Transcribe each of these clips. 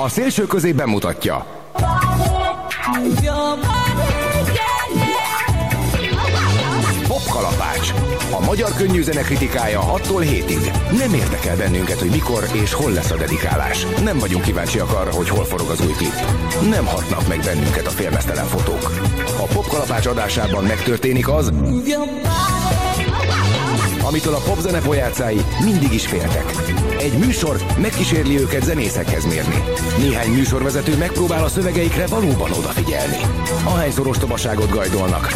A szélső közé bemutatja. Popkalapács. A magyar könnyűzene kritikája 6-tól 7-ig. Nem érdekel bennünket, hogy mikor és hol lesz a dedikálás. Nem vagyunk kíváncsiak arra, hogy hol forog az új klip. Nem hatnak meg bennünket a félmeztelen fotók. A Popkalapács adásában megtörténik az, amitől a popzene pojácái mindig is féltek. Egy műsor megkísérli őket zenészekhez mérni. Néhány műsorvezető megpróbál a szövegeikre valóban odafigyelni. Ahányszor ostobaságot gajdolnak,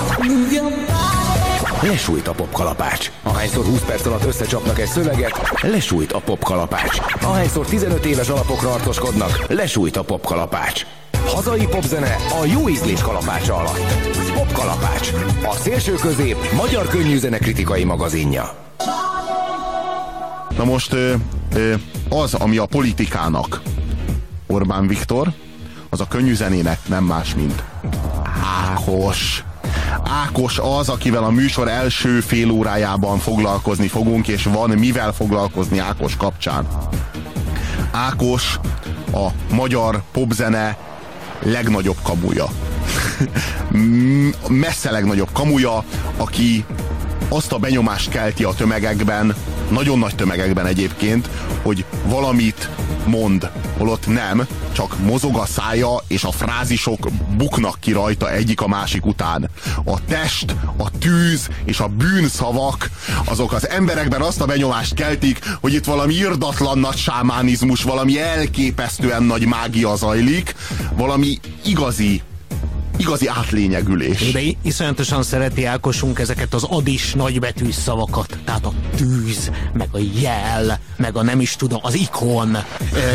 lesújt a popkalapács. Ahányszor 20 perc alatt összecsapnak egy szöveget, lesújt a popkalapács. Ahányszor 15 éves alapokra arcoskodnak, lesújt a popkalapács. Hazai popzene a jó ízlés kalapácsa alatt. Popkalapács. A szélső közép magyar könnyűzene kritikai magazinja. Na most az, ami a politikának Orbán Viktor, az a könnyű zenének nem más, mint Ákos. Ákos az, akivel a műsor első fél órájában foglalkozni fogunk, és van mivel foglalkozni Ákos kapcsán. Ákos a magyar popzene legnagyobb kamuja. Messze legnagyobb kamuja, aki azt a benyomást kelti a tömegekben, nagyon nagy tömegekben egyébként, hogy valamit mond, holott nem, csak mozog a szája, és a frázisok buknak ki rajta egyik a másik után. A test, a tűz és a bűnszavak, azok az emberekben azt a benyomást keltik, hogy itt valami irdatlan nagy sámánizmus, valami elképesztően nagy mágia zajlik, valami igazi igazi átlényegülés. De iszonyatosan szereti Ákosunk ezeket az adis nagybetűs szavakat. Tehát a tűz, meg a jel, meg a nem is tudom, az ikon. E,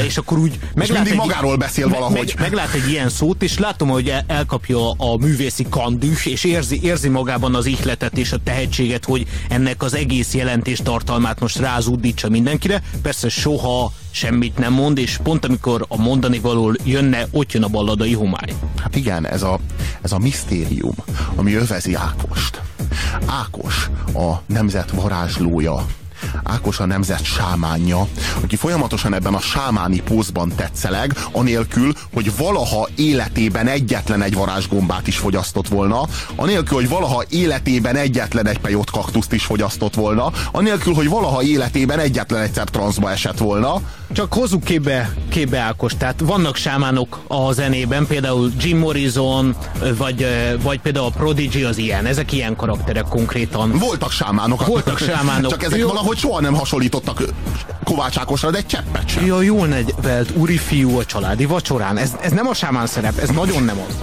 és akkor úgy és mindig egy, magáról beszél meg, valahogy. Meg, meglát egy ilyen szót, és látom, hogy elkapja a művészi kandűs, és érzi, érzi magában az ihletet és a tehetséget, hogy ennek az egész jelentés tartalmát most rázúdítsa mindenkire. Persze soha semmit nem mond, és pont amikor a mondani való jönne, ott jön a balladai homály. Hát igen, ez a, ez a misztérium, ami övezi Ákost. Ákos a nemzet varázslója, Ákos a nemzet sámánja, aki folyamatosan ebben a sámáni pózban tetszeleg, anélkül, hogy valaha életében egyetlen egy varázsgombát is fogyasztott volna, anélkül, hogy valaha életében egyetlen egy pejott kaktuszt is fogyasztott volna, anélkül, hogy valaha életében egyetlen egyszer transzba esett volna. Csak hozzuk képbe, képbe Ákos, tehát vannak sámánok a zenében, például Jim Morrison, vagy, vagy például a Prodigy az ilyen, ezek ilyen karakterek konkrétan. Voltak sámánok. Voltak sámánok. Csak ezek Jó. valahogy soha nem hasonlítottak Kovács Ákosra, de egy cseppet sem. Ja, jól nevelt úri fiú a családi vacsorán. Ez, ez nem a sámán szerep, ez nagyon nem az.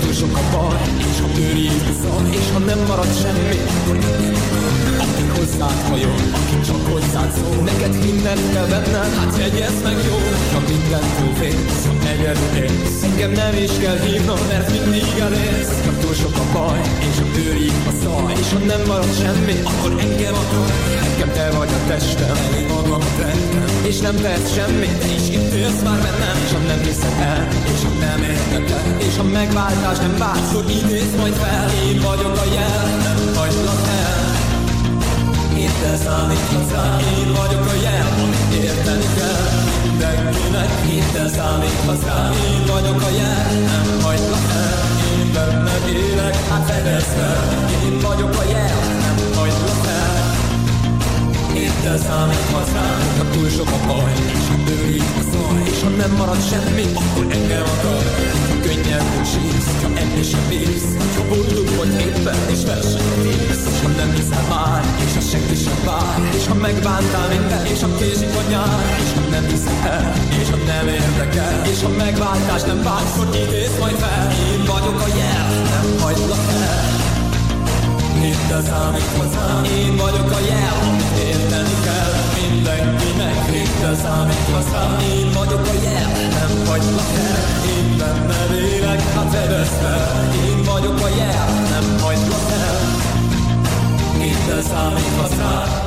Túl sok a baj, és ha és ha nem marad semmi, hozzád hajol, hozzád szól. Neked hinned kell benned, hát jegyezd meg jó, ha mindentől félsz, ha egyedül élsz. Engem nem is kell hívnom, mert mindig elérsz. Ha túl sok a baj, és ha őrik a szaj, és ha nem marad semmi, akkor engem akar. Nekem te vagy a testem, elég magam tettem, és nem tehetsz semmit, is itt élsz már bennem, és ha nem hiszed el, és ha nem érdekel, és ha megváltás nem vársz, hogy idéz majd fel, én vagyok a jel, nem hagylak el. Hitte számíthatsz rá, én vagyok a jel, amit érteni kell? Mindenkinek hitte számíthatsz rá, én vagyok a jel, nem hagylak el Én benned élek, hát fedezd Én vagyok a jel, Hitte számíthatsz rá, ha túl sok a baj És ha bőrít a szaj, és ha nem marad semmi Akkor engem akar. Könnyen, hogy sírsz, ha enni sem bírsz. Ha boldog vagy éppen, és versenyt írsz. És ha nem hiszel már, és ha senki sem vár. És ha megbántál minden, és ha késik a nyár. És ha nem hiszed el, és ha nem érdekel. És ha megváltás nem vársz, hogy idéz majd fel. Én vagyok a jel, nem hagylak el. Hidd az, amit hozzám, én vagyok a jel, amit érteni Mindenkinek az, amit hozzám, én vagyok a jel, nem hagylak el. Én benned élek, hát fedezd fel Én vagyok a jel, nem hagylak el. Hidd az, amit hozzám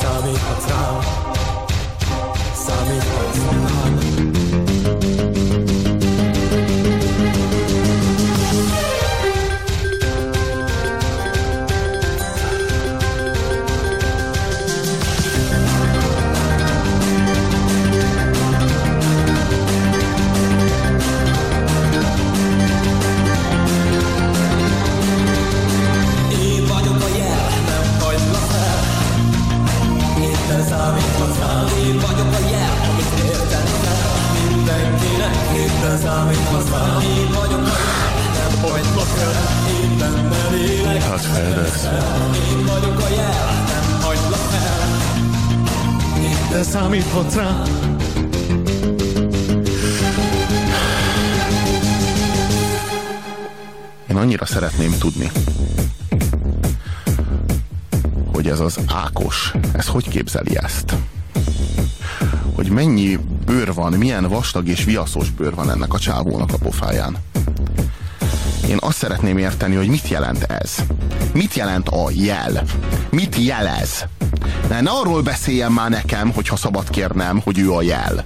Számíthatsz rám Számíthatsz rám számíthatsz rá. Én annyira szeretném tudni, hogy ez az Ákos, ez hogy képzeli ezt? Hogy mennyi bőr van, milyen vastag és viaszos bőr van ennek a csávónak a pofáján. Én azt szeretném érteni, hogy mit jelent ez. Mit jelent a jel? Mit jelez? Ne, ne arról beszéljen már nekem, hogyha szabad kérnem, hogy ő a jel.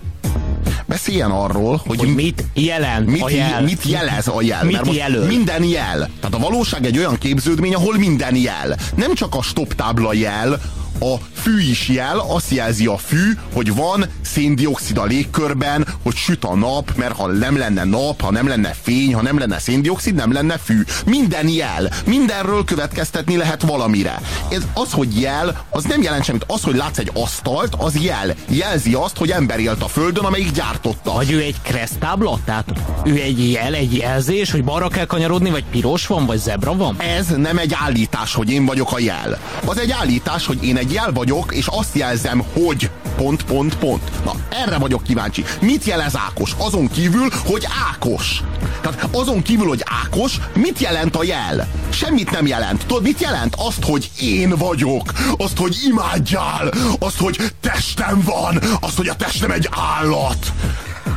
Beszéljen arról, hogy, Hogy mit jelent mit, a jel? mit jelez a jel? Mit Mert most jelöl? minden jel. Tehát a valóság egy olyan képződmény, ahol minden jel. Nem csak a stop tábla jel, a fű is jel, azt jelzi a fű, hogy van széndiokszid a légkörben, hogy süt a nap, mert ha nem lenne nap, ha nem lenne fény, ha nem lenne széndiokszid, nem lenne fű. Minden jel. Mindenről következtetni lehet valamire. Ez az, hogy jel, az nem jelent semmit. Az, hogy látsz egy asztalt, az jel. Jelzi azt, hogy ember élt a földön, amelyik gyártotta. Vagy ő egy kresztábla? Tehát ő egy jel, egy jelzés, hogy balra kell kanyarodni, vagy piros van, vagy zebra van? Ez nem egy állítás, hogy én vagyok a jel. Az egy állítás, hogy én egy jel vagyok, és azt jelzem, hogy pont, pont, pont. Na, erre vagyok kíváncsi. Mit jelez Ákos? Azon kívül, hogy Ákos. Tehát azon kívül, hogy Ákos, mit jelent a jel? Semmit nem jelent. Tudod, mit jelent? Azt, hogy én vagyok. Azt, hogy imádjál. Azt, hogy testem van. Azt, hogy a testem egy állat.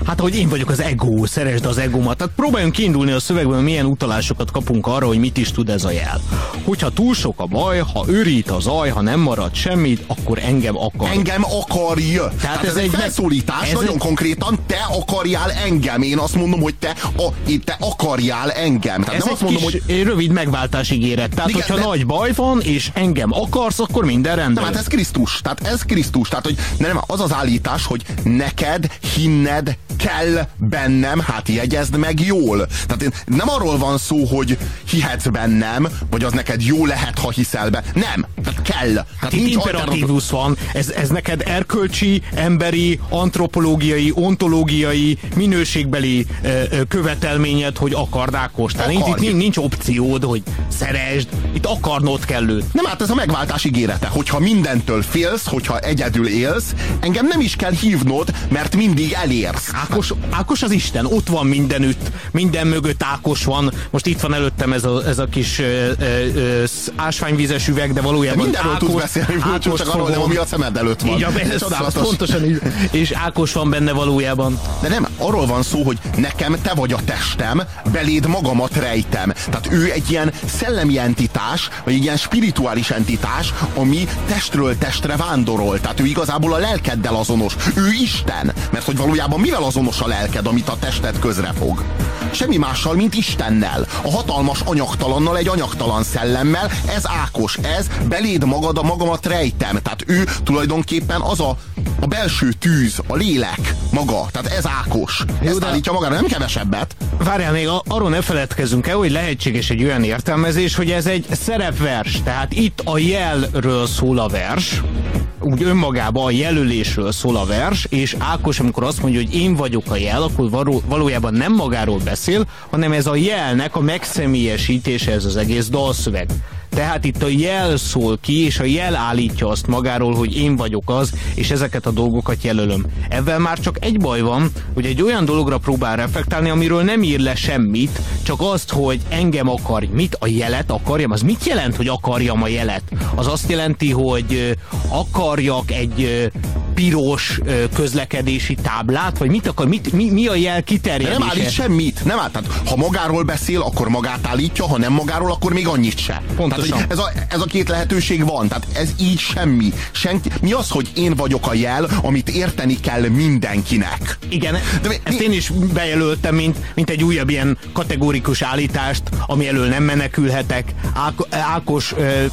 Hát, hogy én vagyok az ego, szeresd az egómat. Tehát próbáljunk kiindulni a szövegből, milyen utalásokat kapunk arra, hogy mit is tud ez a jel. Hogyha túl sok a baj, ha örít a zaj, ha nem marad semmit, akkor engem akar. Engem akarj. Tehát, ez, ez egy felszólítás, ez nagyon egy- konkrétan, te akarjál engem. Én azt mondom, hogy te, a, én- te akarjál engem. Tehát Ez nem azt mondom, kis hogy rövid megváltás ígéret. Tehát, Igen, hogyha de- nagy baj van, és engem akarsz, akkor minden rendben. Nem, hát ez Krisztus. Tehát ez Krisztus. Tehát, hogy nem, az az állítás, hogy neked hinned kell bennem, hát jegyezd meg jól. Tehát én- nem arról van szó, hogy hihetsz bennem, vagy az neked jó lehet, ha hiszel be. Nem. Tehát kell. Tehát Itt nincs imperatívus van, ez, ez neked erkölcsi, emberi, antropológiai, ontológiai, minőségbeli ö, ö, követelményed, hogy akard Ákos. Tehát nincs, nincs, nincs opciód, hogy szeresd, itt akarnod kell őt. Nem, hát ez a megváltás ígérete, hogyha mindentől félsz, hogyha egyedül élsz, engem nem is kell hívnod, mert mindig elérsz. Ákos, Ákos az Isten, ott van mindenütt, minden mögött Ákos van. Most itt van előttem ez a, ez a kis ö, ö, ásványvizes üveg, de De valójában mindenről tudsz Ákos- beszélni, Fülcsú, Ákost csak arról nem, ami a szemed előtt van. Így, ez, Csodálatos. pontosan így. És Ákos van benne valójában. De nem, arról van szó, hogy nekem te vagy a testem, beléd magamat rejtem. Tehát ő egy ilyen szellemi entitás, vagy egy ilyen spirituális entitás, ami testről testre vándorol. Tehát ő igazából a lelkeddel azonos. Ő Isten. Mert hogy valójában mivel azonos a lelked, amit a tested közrefog? Semmi mással, mint Istennel. A hatalmas anyagtalannal, egy anyagtalan szellemmel. Ez Ákos, ez beléd magad a magamat rejtem. Tehát ő tulajdonképpen az a, a belső tűz, a lélek maga. Tehát ez Ákos. Ezt de- állítja magára, nem kevesebbet. Várjál, még arról ne feledkezzünk el, hogy lehetséges egy olyan értelmezés, hogy ez egy szerepvers. Tehát itt a jelről szól a vers, úgy önmagában a jelölésről szól a vers, és Ákos, amikor azt mondja, hogy én vagyok a jel, akkor való, valójában nem magáról beszél, hanem ez a jelnek a megszemélyesítése ez az egész dalszöveg. Tehát itt a jel szól ki, és a jel állítja azt magáról, hogy én vagyok az, és ezeket a dolgokat jelölöm. Ezzel már csak egy baj van, hogy egy olyan dologra próbál reflektálni, amiről nem ír le semmit, csak azt, hogy engem akar. Mit? A jelet akarjam? Az mit jelent, hogy akarjam a jelet? Az azt jelenti, hogy akarjak egy piros közlekedési táblát, vagy mit akar? Mit, mi, mi a jel kiterjedése? nem állít semmit. Nem állít. Tehát, ha magáról beszél, akkor magát állítja, ha nem magáról, akkor még annyit se. Pontosan. Tehát, ez, a, ez a két lehetőség van. Tehát ez így semmi. Senki, mi az, hogy én vagyok a jel, amit érteni kell mindenkinek? Igen, De mi- ezt én is bejelöltem, mint, mint egy újabb ilyen kategórikus állítást, ami elől nem menekülhetek. Ák- Ákos ö,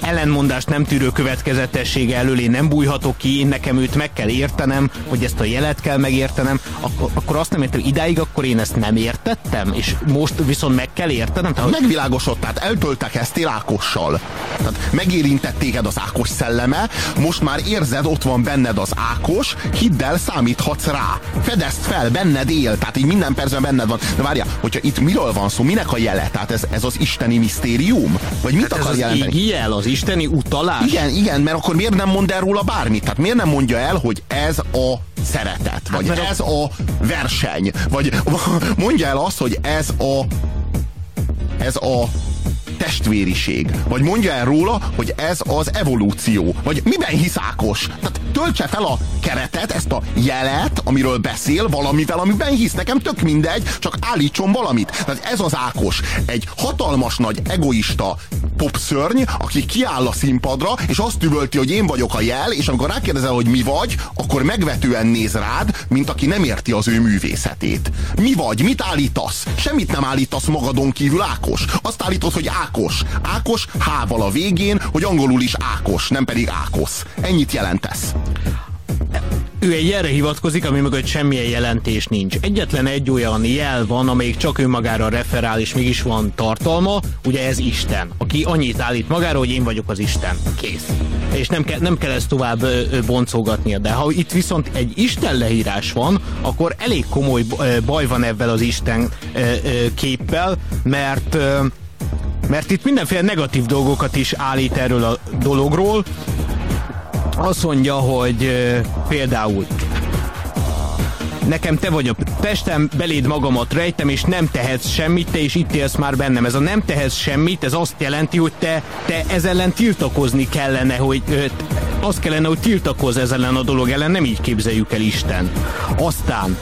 ellenmondást nem tűrő következetessége elől én nem bújhatok ki, én nekem nekem őt meg kell értenem, hogy ezt a jelet kell megértenem, akkor, akkor azt nem értem, idáig akkor én ezt nem értettem, és most viszont meg kell értenem. Tehát... Megvilágosodtál, tehát eltöltek ezt Ákossal. Tehát megérintett téged az Ákos szelleme, most már érzed, ott van benned az Ákos, hidd el, számíthatsz rá. Fedezd fel, benned él, tehát így minden percben benned van. De várja, hogyha itt miről van szó, minek a jele? Tehát ez, ez az isteni misztérium? Vagy mit hát akar ez jelenteni? Az jel, az isteni utalás? Igen, igen, mert akkor miért nem mond el róla bármit? Tehát miért nem mondja el, hogy ez a szeretet, vagy hát, ez a verseny, vagy mondja el azt, hogy ez a ez a testvériség. Vagy mondja el róla, hogy ez az evolúció. Vagy miben hisz Ákos? Tehát töltse fel a keretet, ezt a jelet, amiről beszél, valamivel, amiben hisz. Nekem tök mindegy, csak állítson valamit. Tehát ez az Ákos. Egy hatalmas nagy egoista popszörny, aki kiáll a színpadra, és azt üvölti, hogy én vagyok a jel, és amikor rákérdezel, hogy mi vagy, akkor megvetően néz rád, mint aki nem érti az ő művészetét. Mi vagy? Mit állítasz? Semmit nem állítasz magadon kívül, Ákos. Azt állítod, hogy Ákos. Ákos H-val a végén, hogy angolul is Ákos, nem pedig Ákosz. Ennyit jelentesz ő egy erre hivatkozik, ami mögött semmilyen jelentés nincs. Egyetlen egy olyan jel van, amelyik csak önmagára referál, és mégis van tartalma, ugye ez Isten, aki annyit állít magára, hogy én vagyok az Isten. Kész. És nem, ke- nem kell ezt tovább ö, boncolgatnia, de ha itt viszont egy Isten leírás van, akkor elég komoly baj van ebben az Isten ö, ö, képpel, mert ö, mert itt mindenféle negatív dolgokat is állít erről a dologról, azt mondja, hogy például Nekem te vagy a testem, beléd magamat rejtem, és nem tehetsz semmit, te is itt élsz már bennem. Ez a nem tehetsz semmit, ez azt jelenti, hogy te, te ez ellen tiltakozni kellene, hogy az kellene, hogy tiltakozz ez ellen a dolog ellen, nem így képzeljük el Isten. Aztán,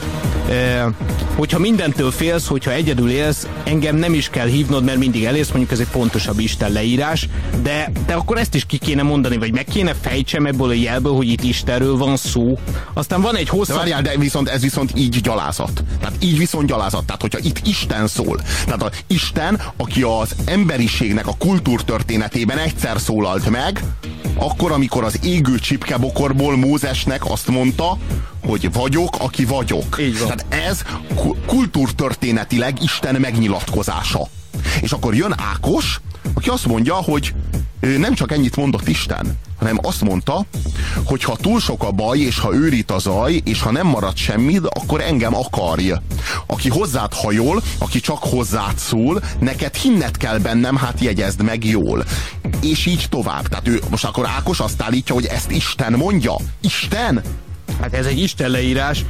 hogyha mindentől félsz, hogyha egyedül élsz, engem nem is kell hívnod, mert mindig elérsz, mondjuk ez egy pontosabb Isten leírás, de, de akkor ezt is ki kéne mondani, vagy meg kéne fejtsem ebből a jelből, hogy itt Istenről van szó. Aztán van egy hosszabb... De várjál, de viszont ez viszont így gyalázat. Tehát így viszont gyalázat. Tehát, hogyha itt Isten szól, tehát a Isten, aki az emberiségnek a kultúrtörténetében egyszer szólalt meg, akkor, amikor az égő csipkebokorból Mózesnek azt mondta, hogy vagyok, aki vagyok. Így van. Tehát ez kultúrtörténetileg Isten megnyilatkozása. És akkor jön Ákos, aki azt mondja, hogy nem csak ennyit mondott Isten, hanem azt mondta, hogy ha túl sok a baj, és ha őrít a zaj, és ha nem marad semmit, akkor engem akarj. Aki hozzád hajol, aki csak hozzád szól, neked hinnet kell bennem, hát jegyezd meg jól. És így tovább. Tehát ő most akkor Ákos azt állítja, hogy ezt Isten mondja. Isten? Hát ez egy Isten leírás,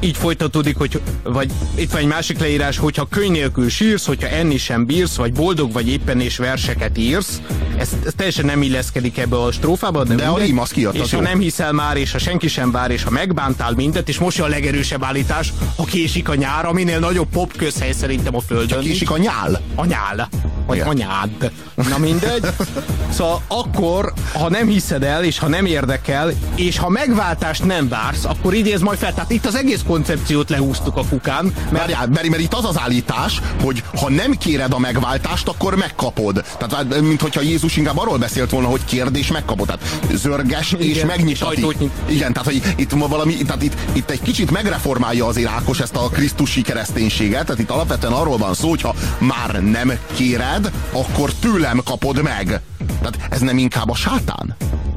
így folytatódik, hogy, vagy itt van egy másik leírás, hogyha könyv nélkül sírsz, hogyha enni sem bírsz, vagy boldog vagy éppen és verseket írsz, ez, ez teljesen nem illeszkedik ebbe a strófába, de, de a rím az kijött, És ha nem hiszel már, és ha senki sem vár, és ha megbántál mindet, és most a legerősebb állítás, ha késik a nyár, aminél nagyobb pop közhely szerintem a földön. Csak késik a nyál? A nyál. Vagy Igen. anyád. Na mindegy. Szóval akkor, ha nem hiszed el, és ha nem érdekel, és ha megváltást nem vársz, akkor idéz majd fel. Tehát itt az egész koncepciót lehúztuk a kukán. Mert... Várjál, mert, mert itt az az állítás, hogy ha nem kéred a megváltást, akkor megkapod. Tehát, mint hogyha Jézus inkább arról beszélt volna, hogy kérdés és megkapod. Tehát zörges Igen, és megnyitati. Igen, tehát hogy itt valami, tehát itt, itt egy kicsit megreformálja az Ákos ezt a krisztusi kereszténységet. Tehát itt alapvetően arról van szó, hogy ha már nem kéred, akkor tőlem kapod meg. Tehát ez nem inkább a sátán?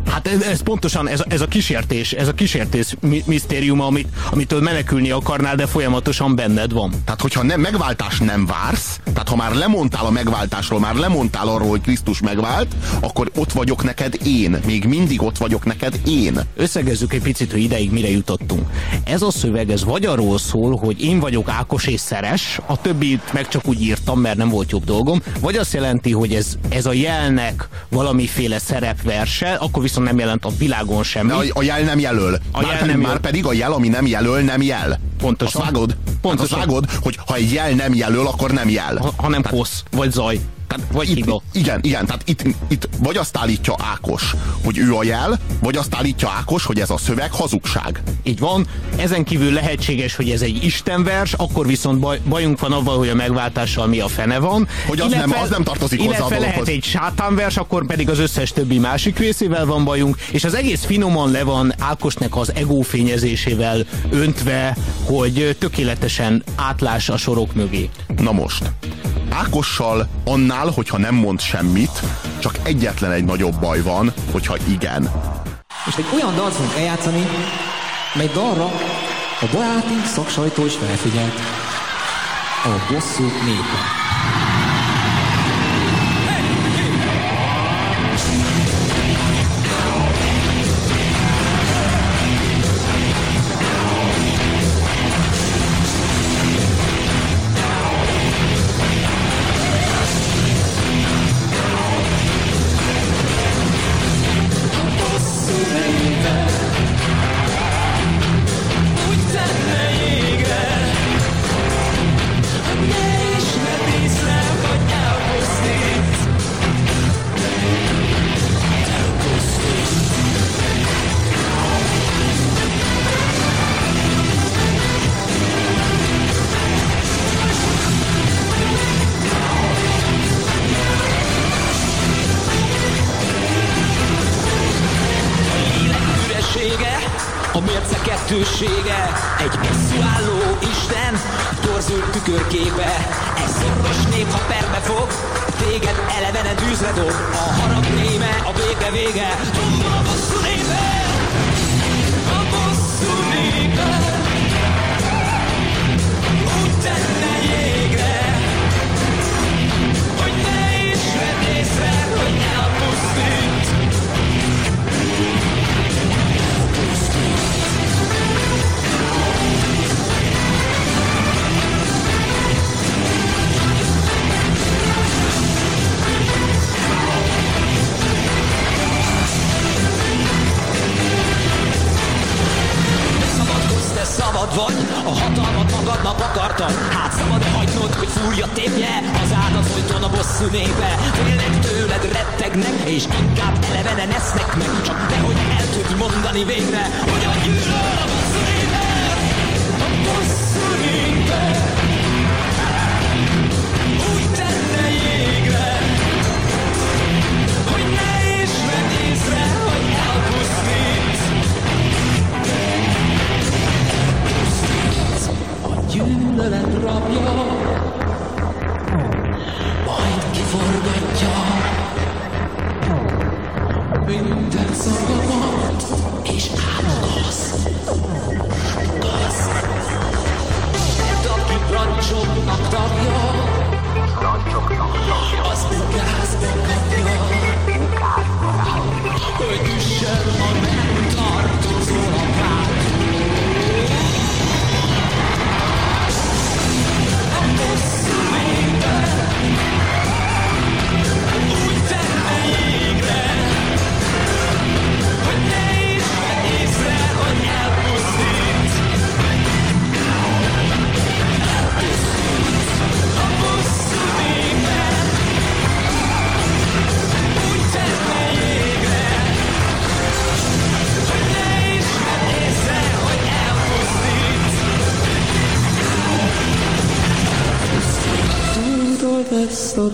Hát ez, ez pontosan ez, ez a kísértés, ez a kísértés misztériuma, amit, amitől menekülni akarnál, de folyamatosan benned van. Tehát, hogyha nem, megváltás nem vársz, tehát ha már lemondtál a megváltásról, már lemondtál arról, hogy Krisztus megvált, akkor ott vagyok neked én. Még mindig ott vagyok neked én. Összegezzük egy picit, hogy ideig mire jutottunk. Ez a szöveg, ez vagy arról szól, hogy én vagyok Ákos és Szeres, a többit meg csak úgy írtam, mert nem volt jobb dolgom, vagy azt jelenti, hogy ez, ez a jelnek valamiféle szerepverse, akkor viszont nem jelent a világon semmi. A, a jel nem jelöl. A már, jel pedig, nem már pedig a jel, ami nem jelöl, nem jel. Pontosan. Azt vágod? Pontosan. Hát azt vágod, hogy ha egy jel nem jelöl, akkor nem jel. Ha, ha nem kosz, vagy zaj. Hát, vagy itt, hiba. Igen, igen, tehát itt, itt vagy azt állítja Ákos, hogy ő a jel, vagy azt állítja Ákos, hogy ez a szöveg hazugság. Így van. Ezen kívül lehetséges, hogy ez egy istenvers, akkor viszont baj, bajunk van avval, hogy a megváltással mi a fene van. Hogy az nem- az nem tartozik hozzá a illetve lehet egy sátánvers, akkor pedig az összes többi másik részével van bajunk, és az egész finoman le van Ákosnek az egófényezésével öntve, hogy tökéletesen átlás a sorok mögé. Na most, Ákossal annál, hogyha nem mond semmit, csak egyetlen egy nagyobb baj van, hogyha igen. Most egy olyan dalt fogunk eljátszani, mely dalra a baráti szaksajtó is felfigyelt. A bosszú népe.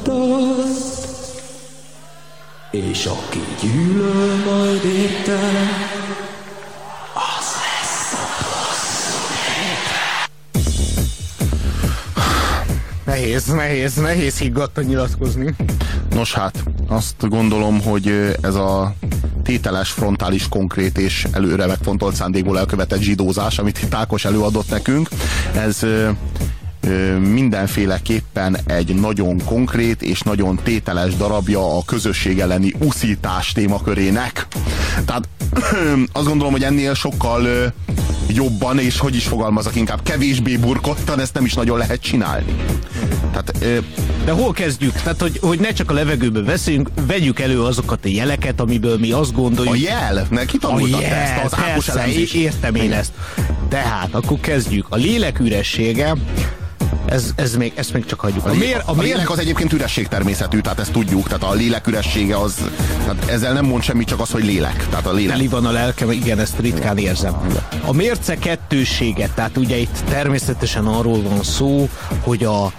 Dalt, és aki gyűlöl majd érte, az lesz a Nehéz, nehéz, nehéz higgadtan nyilatkozni. Nos hát, azt gondolom, hogy ez a tételes, frontális, konkrét és előre megfontolt szándékból elkövetett zsidózás, amit itt Ákos előadott nekünk, ez mindenféleképpen egy nagyon konkrét és nagyon tételes darabja a közösség elleni uszítás témakörének. Tehát azt gondolom, hogy ennél sokkal jobban, és hogy is fogalmazok, inkább kevésbé burkottan, ezt nem is nagyon lehet csinálni. Tehát De hol kezdjük? Tehát, hogy, hogy ne csak a levegőbe veszünk, vegyük elő azokat a jeleket, amiből mi azt gondoljuk. a jel, ne ki A jel, ezt az persze, értem én ezt. Tehát, akkor kezdjük. A lélek üressége ez, ez még, ezt még csak hagyjuk. A, mér, a, a lélek az egyébként üresség természetű, tehát ezt tudjuk, tehát a lélek üressége az, tehát ezzel nem mond semmit, csak az, hogy lélek. Tehát a lélek. Teli van a lelkem, igen, ezt ritkán érzem. A mérce kettőséget, tehát ugye itt természetesen arról van szó, hogy a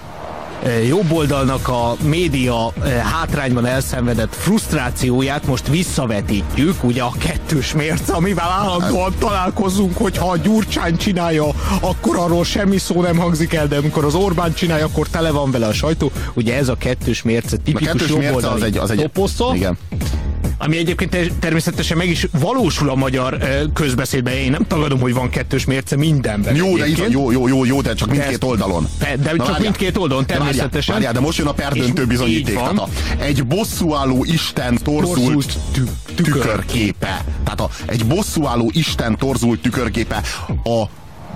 jobboldalnak a média hátrányban elszenvedett frusztrációját most visszavetítjük, ugye a kettős mérce, amivel állandóan találkozunk, hogy ha a Gyurcsány csinálja, akkor arról semmi szó nem hangzik el, de amikor az Orbán csinálja, akkor tele van vele a sajtó. Ugye ez a kettős mérce, tipikus a kettős mérce az egy, az egy. Igen ami egyébként természetesen meg is valósul a magyar közbeszédben. Én nem tagadom, hogy van kettős mérce mindenben. Jó, de itt jó, jó, jó, jó, de csak mindkét de oldalon. De, de csak várjál, mindkét oldalon, természetesen. Várjál, de most jön a perdöntő bizonyíték. Tehát a, egy bosszúálló Isten torzult tükörképe. Tehát a, egy bosszúálló Isten torzult tükörképe. A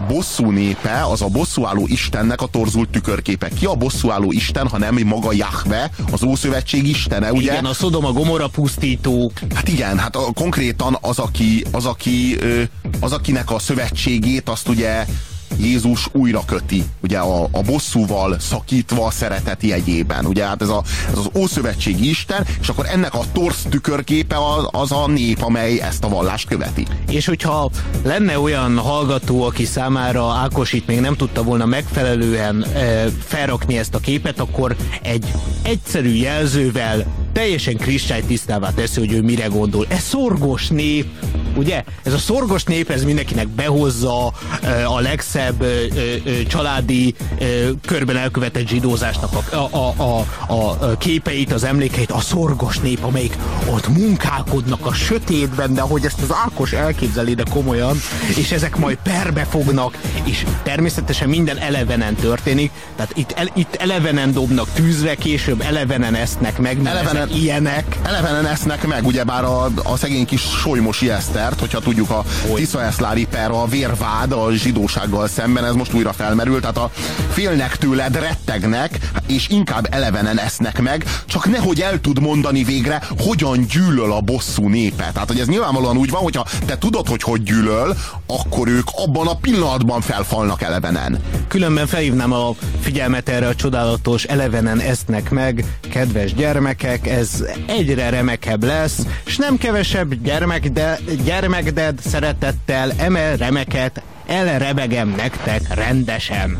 bosszú népe az a bosszúálló Istennek a torzult tükörképe. Ki a bosszúálló Isten, ha nem maga Jahve, az Ószövetség Istene, ugye? Igen, a Szodoma Gomora pusztító. Hát igen, hát a, konkrétan az, aki, az, aki, az, akinek a szövetségét azt ugye Jézus újra köti, ugye a, a bosszúval szakítva a szeretet jegyében. Ugye hát ez, a, ez az Ószövetségi Isten, és akkor ennek a torsz tükörképe az, az a nép, amely ezt a vallást követi. És hogyha lenne olyan hallgató, aki számára Ákos itt még nem tudta volna megfelelően e, felrakni ezt a képet, akkor egy egyszerű jelzővel teljesen kristálytisztává teszi, hogy ő mire gondol. Ez szorgos nép, ugye? Ez a szorgos nép, ez mindenkinek behozza a legszebb családi körben elkövetett zsidózásnak a, a, a, a képeit, az emlékeit, a szorgos nép, amelyik ott munkálkodnak a sötétben, de ahogy ezt az Ákos elképzeli, de komolyan, és ezek majd perbe fognak, és természetesen minden elevenen történik, tehát itt, el, itt elevenen dobnak tűzre, később elevenen esznek meg, elevenen, ilyenek. Elevenen esznek meg, ugyebár a, a szegény kis solymosi Esztert, hogyha tudjuk a Tisza Eszlári per, a vérvád a zsidósággal szemben, ez most újra felmerült, tehát a félnek tőled, rettegnek, és inkább elevenen esznek meg, csak nehogy el tud mondani végre, hogyan gyűlöl a bosszú népe. Tehát, hogy ez nyilvánvalóan úgy van, hogyha te tudod, hogy hogy gyűlöl, akkor ők abban a pillanatban felfalnak elevenen. Különben felhívnám a figyelmet erre a csodálatos elevenen esznek meg, kedves gyermekek, ez egyre remekebb lesz, és nem kevesebb gyermek, de gyermekded szeretettel emel remeket, elrebegem nektek rendesen.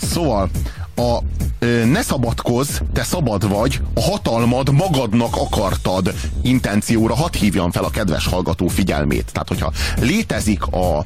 Szóval, a ö, ne szabadkozz, te szabad vagy, a hatalmad magadnak akartad intencióra hadd hívjam fel a kedves hallgató figyelmét. Tehát, hogyha létezik a,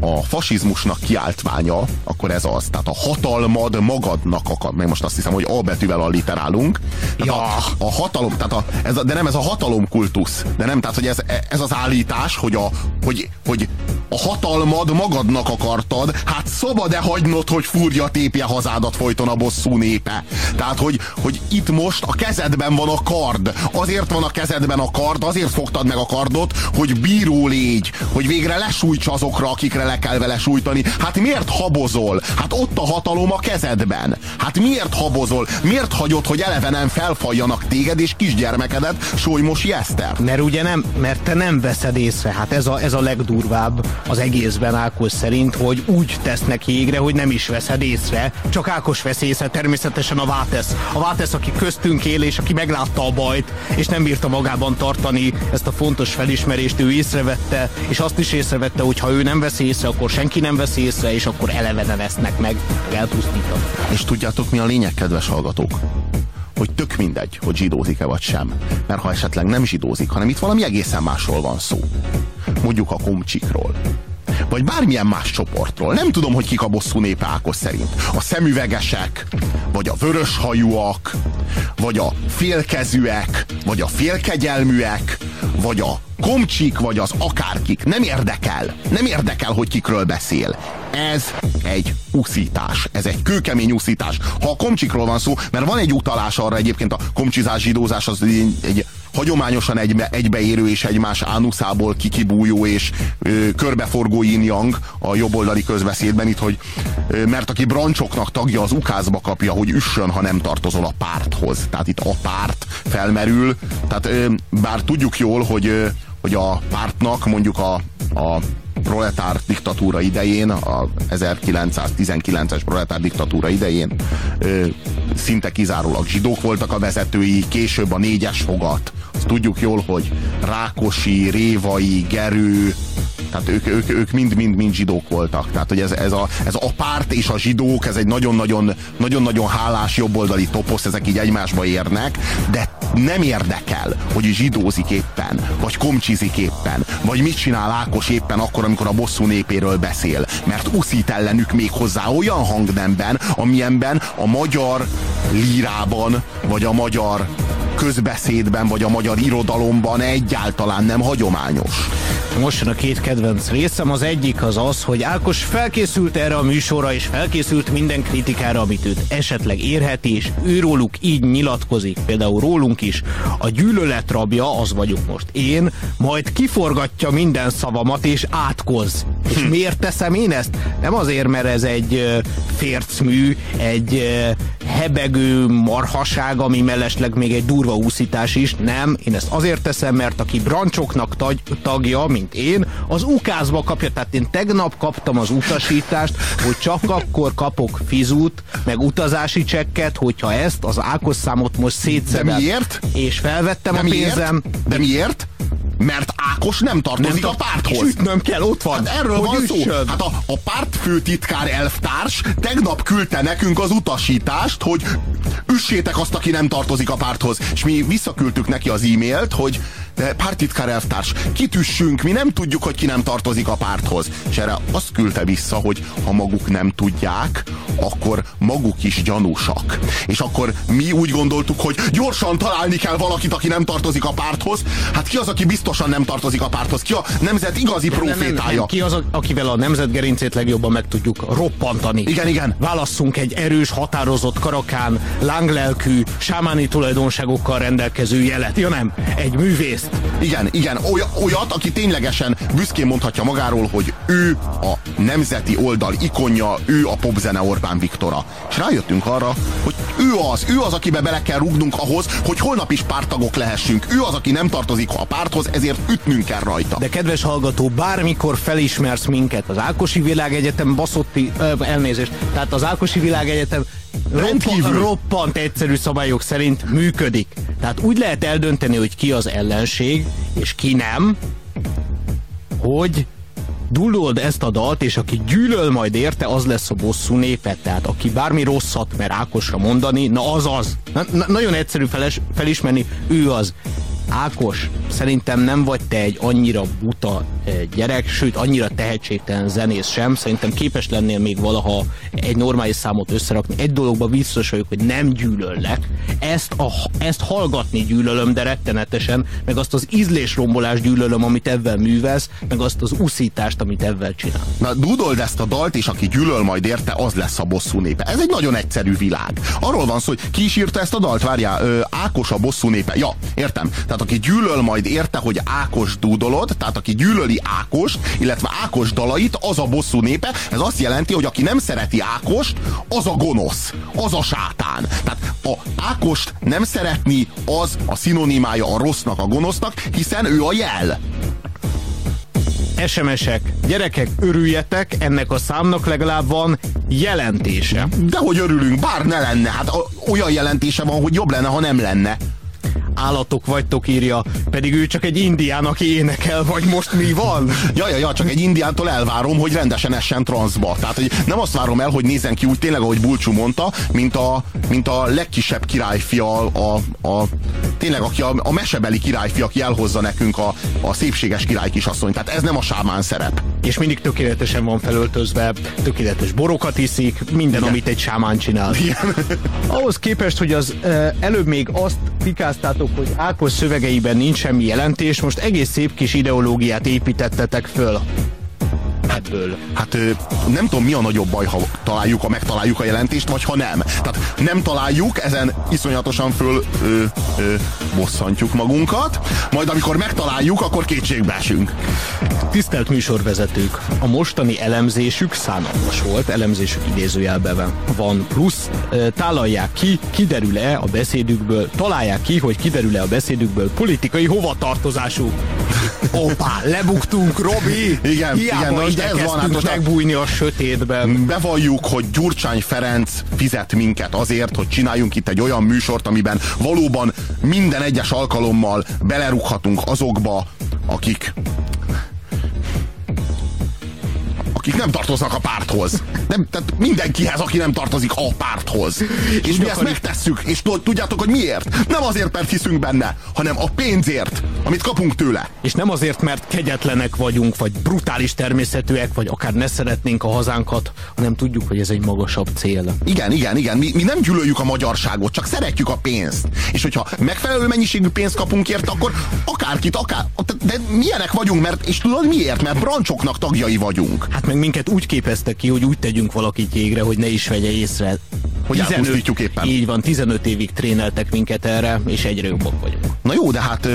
a fasizmusnak kiáltványa, akkor ez az. Tehát a hatalmad magadnak akar. Meg most azt hiszem, hogy A betűvel alliterálunk. Ja. A, a hatalom, tehát a, ez a, de nem ez a hatalomkultusz. De nem, tehát hogy ez, ez az állítás, hogy a, hogy, hogy a hatalmad magadnak akartad, hát szabad-e hagynod, hogy fúrja tépje hazádat folyton a bosszú népe. Tehát, hogy, hogy itt most a kezedben van a kard. Azért van a kezedben a kard, azért fogtad meg a kardot, hogy bíró légy, hogy végre lesújts azokra, akikre le kell vele sújtani. Hát miért habozol? Hát ott a hatalom a kezedben. Hát miért habozol? Miért hagyod, hogy elevenen felfaljanak téged és kisgyermekedet, Solymosi Eszter? Mert ugye nem, mert te nem veszed észre. Hát ez a, ez a legdurvább az egészben Ákos szerint, hogy úgy tesznek jégre, hogy nem is veszed észre, csak Ákos vesz észre természetesen a Vátesz. A Vátesz, aki köztünk él, és aki meglátta a bajt, és nem bírta magában tartani ezt a fontos felismerést, ő észrevette, és azt is észrevette, hogy ha ő nem vesz észre, akkor senki nem vesz észre, és akkor elevenen esznek meg, elpusztítanak. És tudjátok mi a lényeg, kedves hallgatók? hogy tök mindegy, hogy zsidózik-e vagy sem. Mert ha esetleg nem zsidózik, hanem itt valami egészen másról van szó. Mondjuk a komcsikról vagy bármilyen más csoportról. Nem tudom, hogy kik a bosszú népe Ákos szerint. A szemüvegesek, vagy a vöröshajúak, vagy a félkezűek, vagy a félkegyelműek, vagy a komcsik, vagy az akárkik. Nem érdekel. Nem érdekel, hogy kikről beszél. Ez egy uszítás. Ez egy kőkemény uszítás. Ha a komcsikról van szó, mert van egy utalás arra egyébként a komcsizás, zsidózás az egy, egy hagyományosan egybe, egybeérő és egymás ánuszából kikibújó és ö, körbeforgó yin a jobboldali közbeszédben itt, hogy ö, mert aki brancsoknak tagja, az ukázba kapja, hogy üssön, ha nem tartozol a párthoz. Tehát itt a párt felmerül, tehát ö, bár tudjuk jól, hogy ö, hogy a pártnak mondjuk a, a proletár diktatúra idején, a 1919-es proletár diktatúra idején ö, szinte kizárólag zsidók voltak a vezetői, később a négyes fogat. Azt tudjuk jól, hogy Rákosi, Révai, Gerő, tehát ők, ők, ők mind, mind, mind zsidók voltak. Tehát, hogy ez, ez, a, ez a párt és a zsidók, ez egy nagyon-nagyon, nagyon-nagyon hálás jobboldali toposz, ezek így egymásba érnek, de nem érdekel, hogy zsidózik éppen, vagy komcsizik éppen, vagy mit csinál Ákos éppen akkor, amikor a bosszú népéről beszél. Mert uszít ellenük még hozzá olyan hangnemben, amilyenben a magyar lírában, vagy a magyar közbeszédben, vagy a magyar irodalomban egyáltalán nem hagyományos. Most jön a két kedvenc részem. Az egyik az az, hogy Ákos felkészült erre a műsorra, és felkészült minden kritikára, amit őt esetleg érheti, és őróluk így nyilatkozik, például rólunk is. A gyűlölet rabja, az vagyok most én, majd kiforgatja minden szavamat, és átkoz. És hm. miért teszem én ezt? Nem azért, mert ez egy fércmű, egy hebegő marhaság, ami mellesleg még egy durva úszítás is. Nem, én ezt azért teszem, mert aki brancsoknak tagja, mint én, az ukázba kapja. Tehát én tegnap kaptam az utasítást, hogy csak akkor kapok fizut, meg utazási csekket, hogyha ezt az Ákos számot most szétszedem. De miért? És felvettem De a pénzem. Miért? De miért? Mert Ákos nem tartozik nem a párthoz. Ütnöm kell, ott van. Hát erről hogy van szó. Hát a, a pártfőtitkár elvtárs tegnap küldte nekünk az utasítást, hogy üssétek azt, aki nem tartozik a párthoz. És mi visszaküldtük neki az e-mailt, hogy pártitkár elvtárs, kitüssünk, mi nem tudjuk, hogy ki nem tartozik a párthoz. És erre azt küldte vissza, hogy ha maguk nem tudják, akkor maguk is gyanúsak. És akkor mi úgy gondoltuk, hogy gyorsan találni kell valakit, aki nem tartozik a párthoz. Hát ki az, aki biztosan nem tartozik a párthoz? Ki a nemzet igazi profétája? Nem, nem, nem. Ki az, akivel a nemzet gerincét legjobban meg tudjuk roppantani? Igen, igen. Válasszunk egy erős, határozott, karakán, lánglelkű, sámáni tulajdonságokkal rendelkező jelet. Ja nem, egy művész, igen, igen, olyat, aki ténylegesen büszkén mondhatja magáról, hogy ő a nemzeti oldal ikonja, ő a popzene Orbán Viktora. És rájöttünk arra, hogy ő az, ő az, akibe bele kell rúgnunk ahhoz, hogy holnap is pártagok lehessünk. Ő az, aki nem tartozik a párthoz, ezért ütnünk kell rajta. De kedves hallgató, bármikor felismersz minket, az Ákosi Világegyetem baszotti, ö, elnézést, tehát az Ákosi Világegyetem roppant, roppant egyszerű szabályok szerint működik. Tehát úgy lehet eldönteni, hogy ki az ellenség, és ki nem, hogy dullold ezt a dalt, és aki gyűlöl majd érte, az lesz a bosszú népet. Tehát aki bármi rosszat mer Ákosra mondani, na az az. Na, na, nagyon egyszerű feles, felismerni, ő az. Ákos, szerintem nem vagy te egy annyira buta eh, gyerek, sőt annyira tehetségtelen zenész sem. Szerintem képes lennél még valaha egy normális számot összerakni. Egy dologba biztos vagyok, hogy nem gyűlöllek. Ezt, a, ezt hallgatni gyűlölöm, de rettenetesen, meg azt az ízlésrombolás gyűlölöm, amit ebben művelsz, meg azt az uszítást, amit ebben csinál. Na, dudold ezt a dalt, és aki gyűlöl majd érte, az lesz a bosszú népe. Ez egy nagyon egyszerű világ. Arról van szó, hogy ki is írta ezt a dalt? Várjál, Ákos a bosszú népe. Ja, értem. Tehát tehát aki gyűlöl majd érte, hogy Ákos dúdolod, tehát aki gyűlöli Ákos, illetve Ákos dalait, az a bosszú népe. Ez azt jelenti, hogy aki nem szereti Ákost, az a gonosz, az a sátán. Tehát a Ákost nem szeretni, az a szinonimája a rossznak, a gonosznak, hiszen ő a jel. SMS-ek. Gyerekek, örüljetek, ennek a számnak legalább van jelentése. De hogy örülünk, bár ne lenne. Hát olyan jelentése van, hogy jobb lenne, ha nem lenne állatok vagytok, írja, pedig ő csak egy indián, aki énekel, vagy most mi van? ja, ja, ja, csak egy indiántól elvárom, hogy rendesen essen transzba. Tehát, hogy nem azt várom el, hogy nézzen ki úgy tényleg, ahogy Bulcsú mondta, mint a, mint a legkisebb királyfia, a, a, tényleg aki a, a mesebeli királyfia, aki elhozza nekünk a, a szépséges király kisasszony. Tehát ez nem a sámán szerep. És mindig tökéletesen van felöltözve, tökéletes borokat iszik, minden, Igen. amit egy sámán csinál. Igen. Ahhoz képest, hogy az előbb még azt pikáztátok, hogy Ákos szövegeiben nincs semmi jelentés, most egész szép kis ideológiát építettetek föl. Ebből? Hát nem tudom, mi a nagyobb baj, ha találjuk, ha megtaláljuk a jelentést, vagy ha nem. Tehát nem találjuk, ezen iszonyatosan föl ö, ö, bosszantjuk magunkat, majd amikor megtaláljuk, akkor kétségbe esünk. Tisztelt műsorvezetők, a mostani elemzésük szánalmas volt, elemzésük idézőjelben van, plusz tálalják ki, kiderül-e a beszédükből, találják ki, hogy kiderül-e a beszédükből politikai hovatartozású. Opa, lebuktunk, Robi! Igen, Hiába igen, de ez van, hát most megbújni a sötétben. Bevalljuk, hogy Gyurcsány Ferenc fizet minket azért, hogy csináljunk itt egy olyan műsort, amiben valóban minden egyes alkalommal belerughatunk azokba, akik akik nem tartoznak a párthoz. Nem, tehát mindenkihez, aki nem tartozik a párthoz. És, és mi ezt megtesszük, és tudjátok, hogy miért? Nem azért, mert hiszünk benne, hanem a pénzért, amit kapunk tőle. És nem azért, mert kegyetlenek vagyunk, vagy brutális természetűek, vagy akár ne szeretnénk a hazánkat, hanem tudjuk, hogy ez egy magasabb cél. Igen, igen, igen. Mi, mi nem gyűlöljük a magyarságot, csak szeretjük a pénzt. És hogyha megfelelő mennyiségű pénzt kapunk érte, akkor akárkit, akár... De milyenek vagyunk, mert, és tudod miért? Mert brancsoknak tagjai vagyunk. Hát meg minket úgy képeztek ki, hogy úgy tegyünk valakit jégre, hogy ne is vegye észre. Hogy 15, éppen. Így van, 15 évig tréneltek minket erre, és egyre jobbak vagyunk. Na jó, de hát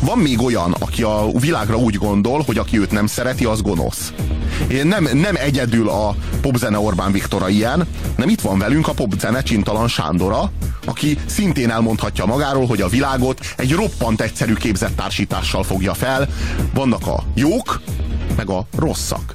van még olyan, aki a világra úgy gondol, hogy aki őt nem szereti, az gonosz. Nem, nem egyedül a popzene Orbán Viktora ilyen, nem itt van velünk a popzene Csintalan Sándora, aki szintén elmondhatja magáról, hogy a világot egy roppant egyszerű képzett társítással fogja fel. Vannak a jók, meg a rosszak.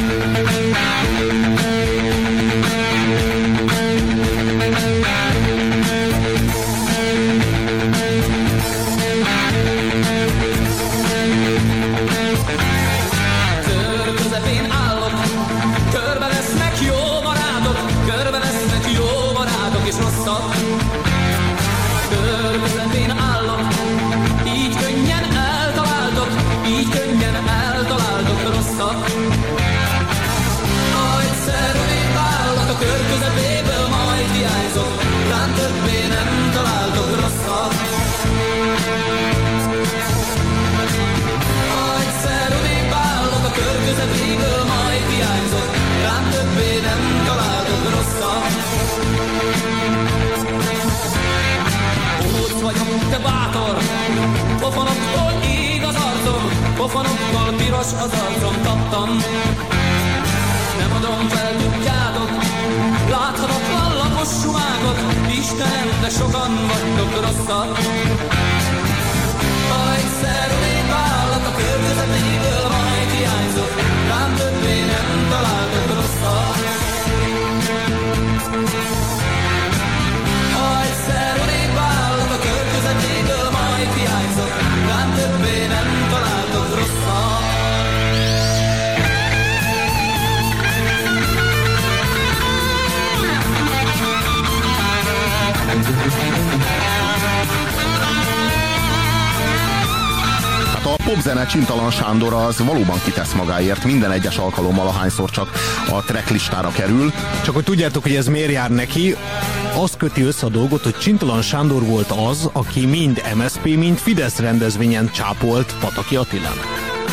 Piros az arcom kaptam. Nem adom fel, tudjátok Láthatatlan lapos sumágot Istenem, de sokan vagytok rosszak popzene Csintalan Sándor az valóban kitesz magáért minden egyes alkalommal, ahányszor csak a tracklistára kerül. Csak hogy tudjátok, hogy ez miért jár neki, azt köti össze a dolgot, hogy Csintalan Sándor volt az, aki mind MSP, mind Fidesz rendezvényen csápolt Pataki Attilának.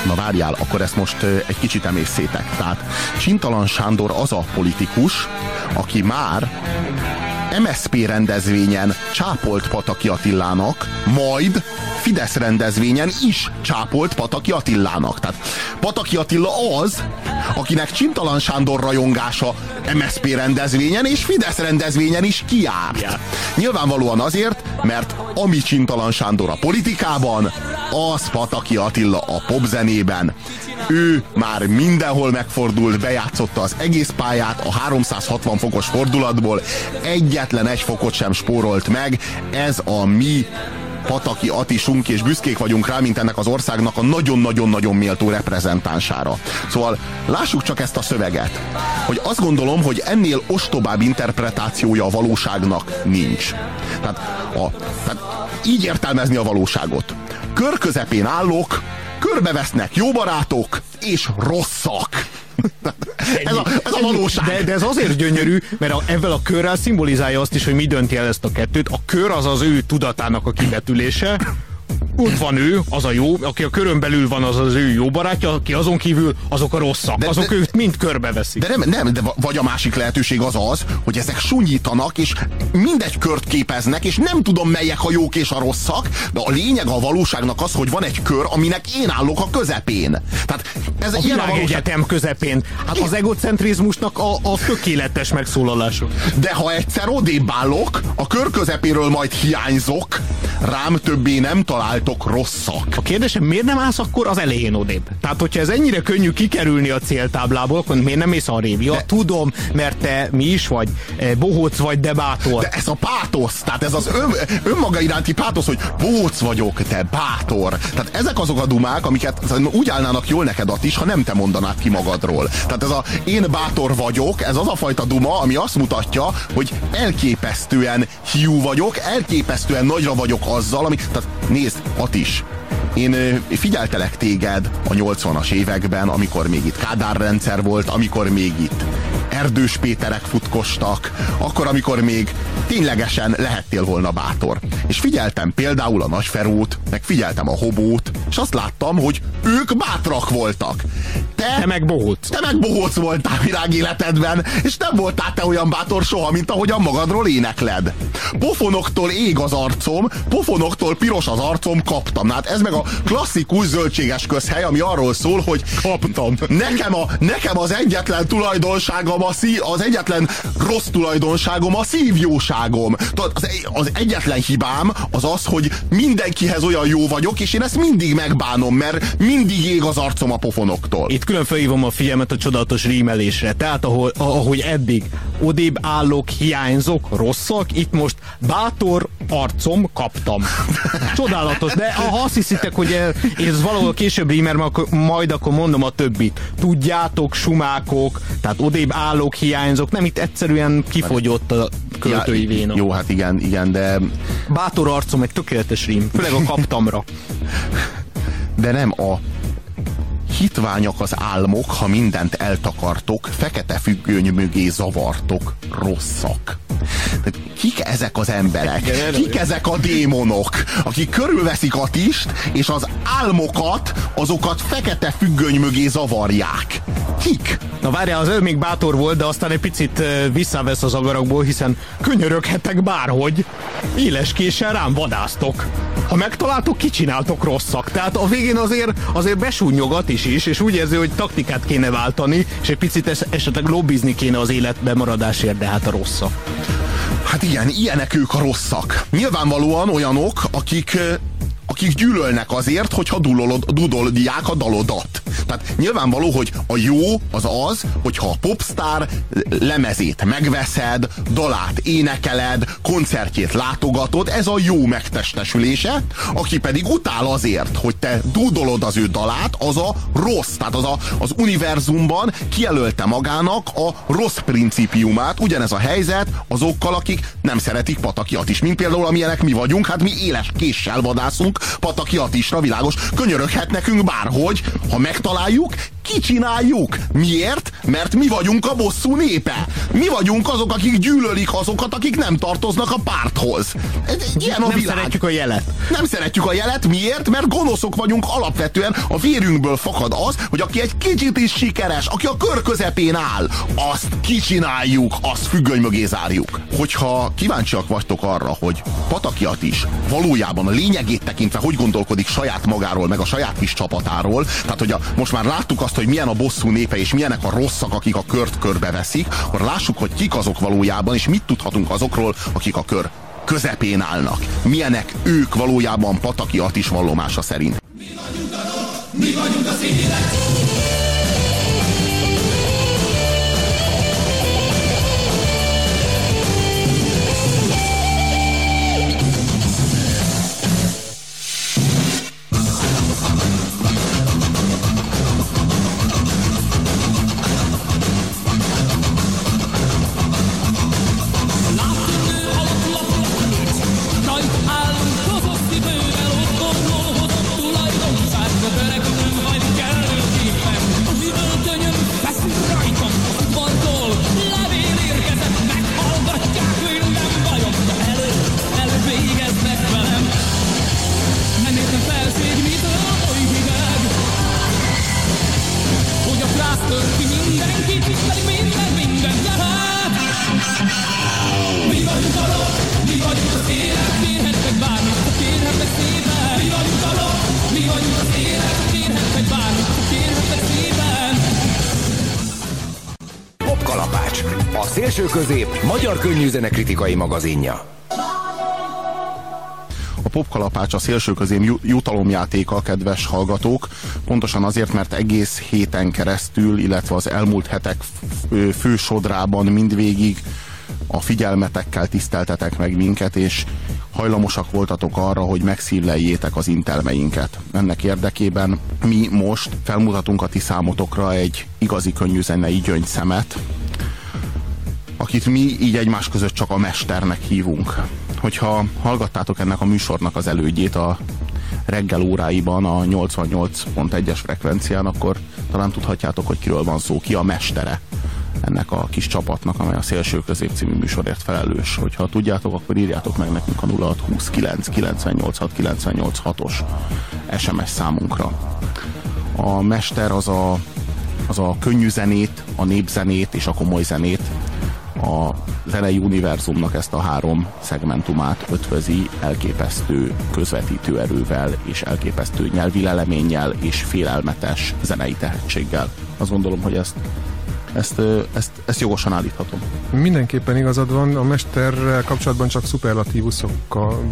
Na várjál, akkor ezt most egy kicsit emészszétek. Tehát Csintalan Sándor az a politikus, aki már MSP rendezvényen csápolt Pataki Attilának, majd Fidesz rendezvényen is csápolt Pataki Attilának. Tehát Pataki Attila az, akinek Csintalan Sándor rajongása MSP rendezvényen és Fidesz rendezvényen is kiárt. Ja. Nyilvánvalóan azért, mert ami Csintalan Sándor a politikában, az Pataki Attila a popzenében. Ő már mindenhol megfordult, bejátszotta az egész pályát a 360 fokos fordulatból, egyetlen egy fokot sem spórolt meg. Ez a mi Pataki Atisunk, és büszkék vagyunk rá, mint ennek az országnak a nagyon-nagyon-nagyon méltó reprezentánsára. Szóval lássuk csak ezt a szöveget, hogy azt gondolom, hogy ennél ostobább interpretációja a valóságnak nincs. Tehát, a, tehát így értelmezni a valóságot. Kör közepén állok, körbevesznek jó barátok és rosszak. Ez a, ez a valóság. De, de ez azért gyönyörű, mert a, ezzel a körrel szimbolizálja azt is, hogy mi dönti el ezt a kettőt. A kör az az ő tudatának a kibetülése, ott van ő, az a jó, aki a körön belül van, az az ő jó barátja, aki azon kívül azok a rosszak, de, azok de, őt mind körbeveszik. De nem, nem, de vagy a másik lehetőség az az, hogy ezek sunyítanak, és mindegy kört képeznek, és nem tudom melyek a jók és a rosszak, de a lényeg a valóságnak az, hogy van egy kör, aminek én állok a közepén. Tehát ez a ilyen a valóság... egyetem közepén. Hát az egocentrizmusnak a, a tökéletes megszólalása. De ha egyszer odébb állok, a kör közepéről majd hiányzok, rám többé nem találtok rosszak. A kérdésem, miért nem állsz akkor az elején odébb? Tehát, hogyha ez ennyire könnyű kikerülni a céltáblából, akkor miért nem mész arrébb? Ja, de... tudom, mert te mi is vagy, eh, bohóc vagy, de bátor. De ez a pátosz, tehát ez az ön, önmaga iránti pátosz, hogy bohóc vagyok, te bátor. Tehát ezek azok a dumák, amiket úgy állnának jól neked is, ha nem te mondanád ki magadról. Tehát ez a én bátor vagyok, ez az a fajta duma, ami azt mutatja, hogy elképesztően hiú vagyok, elképesztően nagyra vagyok azzal, ami... Tehát nézd, is. Én figyeltelek téged a 80-as években, amikor még itt Kádár rendszer volt, amikor még itt Erdős Péterek futkostak, akkor, amikor még ténylegesen lehettél volna bátor. És figyeltem például a Nagyferót, meg figyeltem a Hobót, és azt láttam, hogy ők bátrak voltak. Te, te meg bohóc. Te meg bohóc voltál világéletedben, és nem voltál te olyan bátor soha, mint ahogyan magadról énekled. Pofonoktól ég az arcom, pofonoktól piros az arcom, kaptam. Hát ez meg a klasszikus zöldséges közhely, ami arról szól, hogy kaptam. Nekem, a, nekem az egyetlen tulajdonságom, a szí, az egyetlen rossz tulajdonságom a szívjóságom. Az, az egyetlen hibám az az, hogy mindenkihez olyan jó vagyok, és én ezt mindig megbánom, mert mindig ég az arcom a pofonoktól. Itt külön felhívom a figyelmet a csodálatos rímelésre. Tehát ahol, ahogy eddig odébb állok, hiányzok, rosszak, itt most bátor arcom kaptam. Csodálatos, de ha azt hiszitek, hogy ez valahol később rímer, majd akkor mondom a többit. Tudjátok, sumákok, tehát odébb állok, hiányzok, nem itt egyszerűen kifogyott a költői véna. Jó, hát igen, igen, de... Bátor arcom egy tökéletes rím, főleg a kaptamra. De nem a hitványak az álmok, ha mindent eltakartok, fekete függöny mögé zavartok, rosszak. Tehát kik ezek az emberek? Kik ezek a démonok, akik körülveszik a tist, és az álmokat, azokat fekete függöny mögé zavarják? Kik? Na várjál, az ő még bátor volt, de aztán egy picit visszavesz az agarakból, hiszen könyöröghetek bárhogy. Éles késsel rám vadáztok. Ha megtaláltok, kicsináltok rosszak. Tehát a végén azért, azért besúnyogat is is, és úgy érzi, hogy taktikát kéne váltani, és egy picit es esetleg lobbizni kéne az életbe maradásért, de hát a rossza. Hát igen, ilyenek ők a rosszak. Nyilvánvalóan olyanok, akik akik gyűlölnek azért, hogyha dudolják a dalodat. Tehát nyilvánvaló, hogy a jó az az, hogyha a popstar lemezét megveszed, dalát énekeled, koncertjét látogatod, ez a jó megtestesülése, aki pedig utál azért, hogy te dúdolod az ő dalát, az a rossz, tehát az a, az univerzumban kijelölte magának a rossz principiumát, ugyanez a helyzet azokkal, akik nem szeretik Patakiat is, mint például amilyenek mi vagyunk, hát mi éles késsel vadászunk Pataki Atisra, világos, könyöröghet nekünk bárhogy, ha megtaláljuk, kicsináljuk. Miért? Mert mi vagyunk a bosszú népe. Mi vagyunk azok, akik gyűlölik azokat, akik nem tartoznak a párthoz. Ilyen a nem világ. szeretjük a jelet. Nem szeretjük a jelet. Miért? Mert gonoszok vagyunk alapvetően. A vérünkből fakad az, hogy aki egy kicsit is sikeres, aki a kör közepén áll, azt kicsináljuk, azt függöny mögé zárjuk. Hogyha kíváncsiak vagytok arra, hogy Patakiat is valójában a lényegét tekintve hogy gondolkodik saját magáról, meg a saját kis csapatáról, tehát hogy a, most már láttuk azt, hogy milyen a bosszú népe, és milyenek a rosszak, akik a kört körbeveszik, akkor lássuk, hogy kik azok valójában, és mit tudhatunk azokról, akik a kör közepén állnak. Milyenek ők valójában Pataki Atis vallomása szerint. Mi vagyunk a mi vagyunk Popkalapács, a szélső közép magyar könnyűzene kritikai magazinja. A popkalapács a szélső szélsőközém jutalomjátéka, kedves hallgatók, pontosan azért, mert egész héten keresztül, illetve az elmúlt hetek fő sodrában mindvégig a figyelmetekkel tiszteltetek meg minket, és hajlamosak voltatok arra, hogy megszívleljétek az intelmeinket. Ennek érdekében mi most felmutatunk a ti számotokra egy igazi könnyű zenei gyöngyszemet, akit mi így egymás között csak a mesternek hívunk. Hogyha hallgattátok ennek a műsornak az elődjét a reggel óráiban a 88.1-es frekvencián, akkor talán tudhatjátok, hogy kiről van szó, ki a mestere ennek a kis csapatnak, amely a Szélső Közép című műsorért felelős. Hogyha tudjátok, akkor írjátok meg nekünk a 0629 986 986-os SMS számunkra. A mester az a, az a könnyű zenét, a népzenét és a komoly zenét a zenei univerzumnak ezt a három szegmentumát ötvözi elképesztő közvetítő erővel és elképesztő nyelvi leleménnyel és félelmetes zenei tehetséggel. Azt gondolom, hogy ezt ezt, ezt, ezt jogosan állíthatom. Mindenképpen igazad van, a mesterrel kapcsolatban csak szuperlatívuszokkal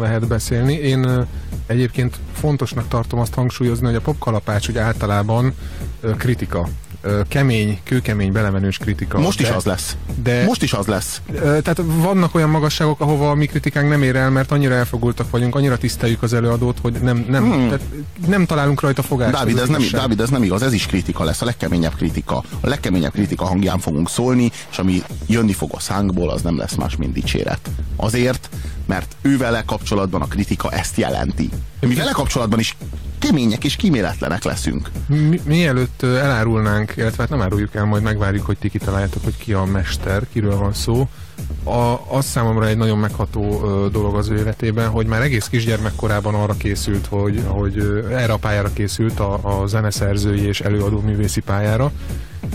lehet beszélni. Én egyébként fontosnak tartom azt hangsúlyozni, hogy a popkalapács úgy általában kritika kemény, kőkemény, belemenős kritika. Most is de, az lesz. De, Most is az lesz. Tehát vannak olyan magasságok, ahova a mi kritikánk nem ér el, mert annyira elfogultak vagyunk, annyira tiszteljük az előadót, hogy nem, nem, hmm. tehát nem találunk rajta fogást. Dávid ez, nem, Dávid, ez nem igaz, ez is kritika lesz, a legkeményebb kritika. A legkeményebb kritika hangján fogunk szólni, és ami jönni fog a szánkból, az nem lesz más, mint dicséret. Azért, mert ő vele kapcsolatban a kritika ezt jelenti. Mi vele kapcsolatban is kemények és kíméletlenek leszünk. Mi, mielőtt elárulnánk, illetve hát nem áruljuk el, majd megvárjuk, hogy ti kitaláljátok, hogy ki a mester, kiről van szó. A, az számomra egy nagyon megható ö, dolog az ő életében, hogy már egész kisgyermekkorában arra készült, hogy, hogy erre a pályára készült a, a zeneszerzői és előadó művészi pályára,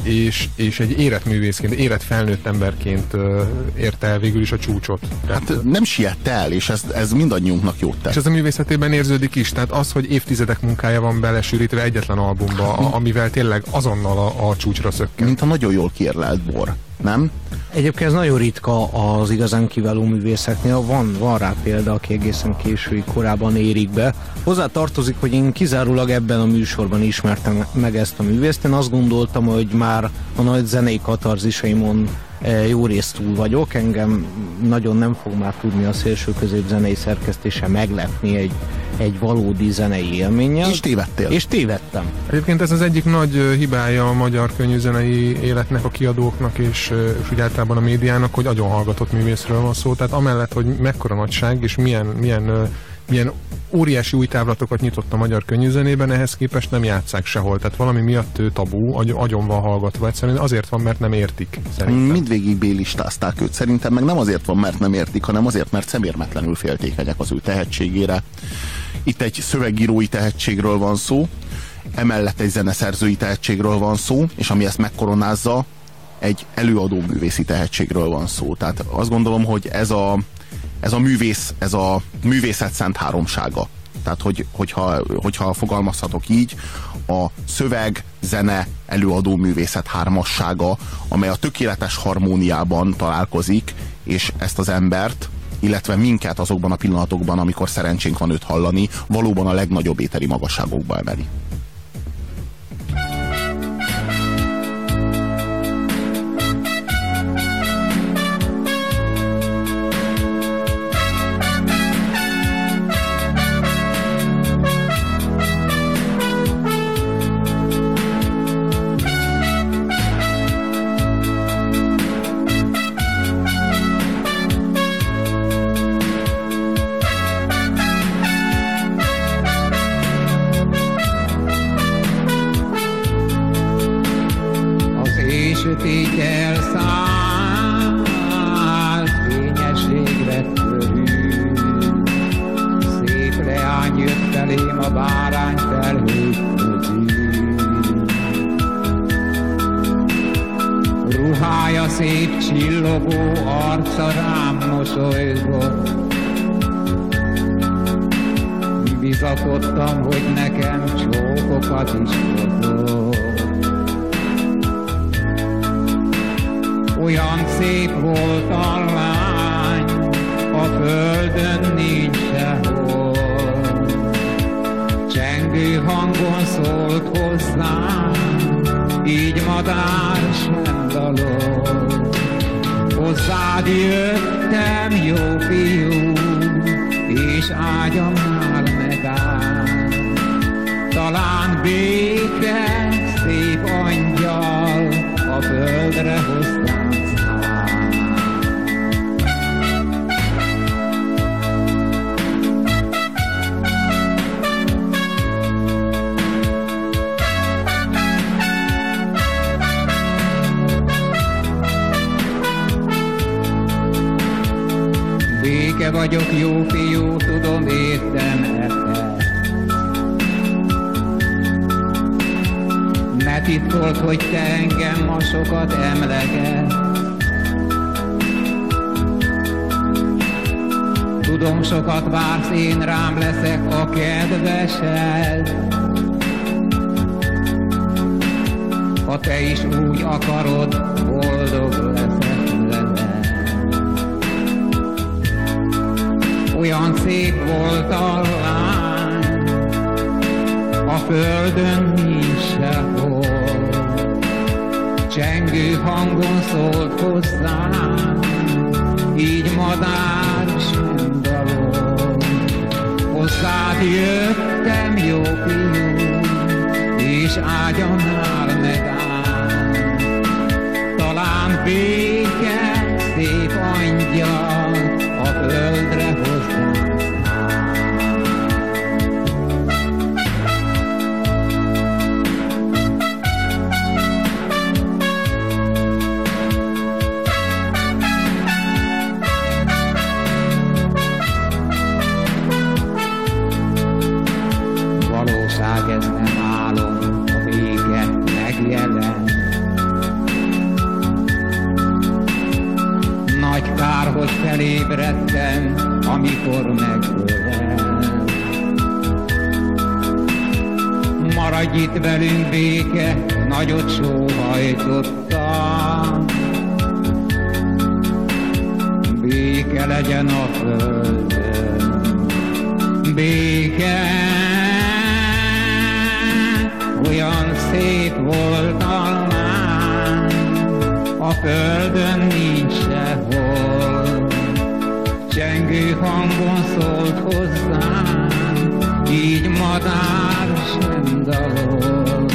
és, és egy érett művészként, érett felnőtt emberként érte el végül is a csúcsot. Tehát, hát nem siet el, és ez, ez mindannyiunknak jót tesz. És ez a művészetében érződik is, tehát az, hogy évtizedek munkája van belesűrítve egyetlen albumba, a, amivel tényleg azonnal a, a csúcsra szökken. Mint a nagyon jól kiérlelt bor, nem? Egyébként ez nagyon ritka az igazán kiváló művészeknél. Van, van rá példa, aki egészen késői korában érik be. Hozzá tartozik, hogy én kizárólag ebben a műsorban ismertem meg ezt a művészt. Én azt gondoltam, hogy már a nagy zenei katarzisaimon jó részt túl vagyok, engem nagyon nem fog már tudni a szélső zenei szerkesztése meglepni egy, egy valódi zenei élménnyel. És tévedtél. És tévedtem. Egyébként ez az egyik nagy hibája a magyar könnyűzenei életnek, a kiadóknak és, és úgy általában a médiának, hogy agyon hallgatott művészről van szó. Tehát amellett, hogy mekkora nagyság és milyen, milyen milyen óriási új távlatokat nyitott a magyar könnyűzenében, ehhez képest nem játszák sehol. Tehát valami miatt ő tabú, agy, agyon van hallgatva. Egyszerűen azért van, mert nem értik. Szerintem. Mindvégig bélistázták őt. Szerintem meg nem azért van, mert nem értik, hanem azért, mert szemérmetlenül féltékenyek az ő tehetségére. Itt egy szövegírói tehetségről van szó, emellett egy zeneszerzői tehetségről van szó, és ami ezt megkoronázza, egy előadó művészi tehetségről van szó. Tehát azt gondolom, hogy ez a, ez a művész, ez a művészet szent háromsága. Tehát, hogy, hogyha, hogyha fogalmazhatok így, a szöveg, zene, előadó művészet hármassága, amely a tökéletes harmóniában találkozik, és ezt az embert, illetve minket azokban a pillanatokban, amikor szerencsénk van őt hallani, valóban a legnagyobb éteri magasságokba emeli. Hangon szólt hozzám, így madár sem dalol. Hozzád jöttem, jó fiú, és ágyamnál megáll. Talán béke, szép angyal, a földre hoztám Vagyok, jó fiú, tudom, értem ebbe. Ne titkolt, hogy te engem ma sokat emleget. Tudom, sokat vársz, én rám leszek a kedvesed. Ha te is úgy akarod, boldog leszek olyan szép volt a lány, a földön nincs sehol. Csengő hangon szólt hozzám, így madár sem dalol. Hozzád jöttem, jó fiú, és ágyamnál megáll. Talán béke, szép angyal, itt velünk, béke, nagyot sóhajtottam. Béke legyen a földön, béke, olyan szép volt a lány, a földön nincs sehol. Csengő hangon szólt hozzám, így madár sem dalol.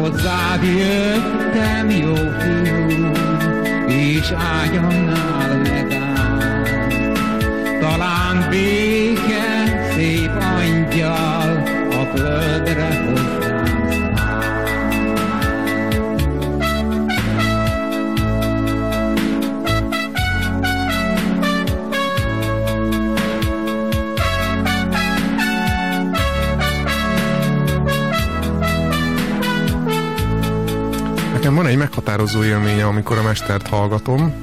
Hozzád jöttem, jó fiú, és ágyamnál megáll. Talán béke, szép angyal, a földre hozzám egy meghatározó élménye, amikor a mestert hallgatom,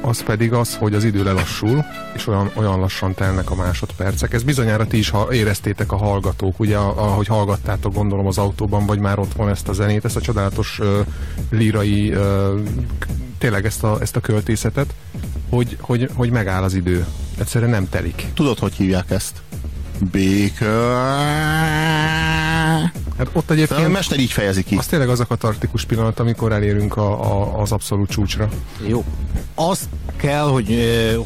az pedig az, hogy az idő lelassul, és olyan, olyan lassan telnek a másodpercek. Ez bizonyára ti is ha éreztétek a hallgatók, ugye, ahogy hallgattátok gondolom az autóban, vagy már ott van ezt a zenét, ezt a csodálatos uh, lírai, uh, tényleg ezt a, ezt a költészetet, hogy, hogy, hogy megáll az idő. Egyszerűen nem telik. Tudod, hogy hívják ezt? Béke. Hát ott A egyébként mester így fejezi ki. az tényleg az a katartikus pillanat, amikor elérünk a, a, az abszolút csúcsra. Jó. Azt kell, hogy,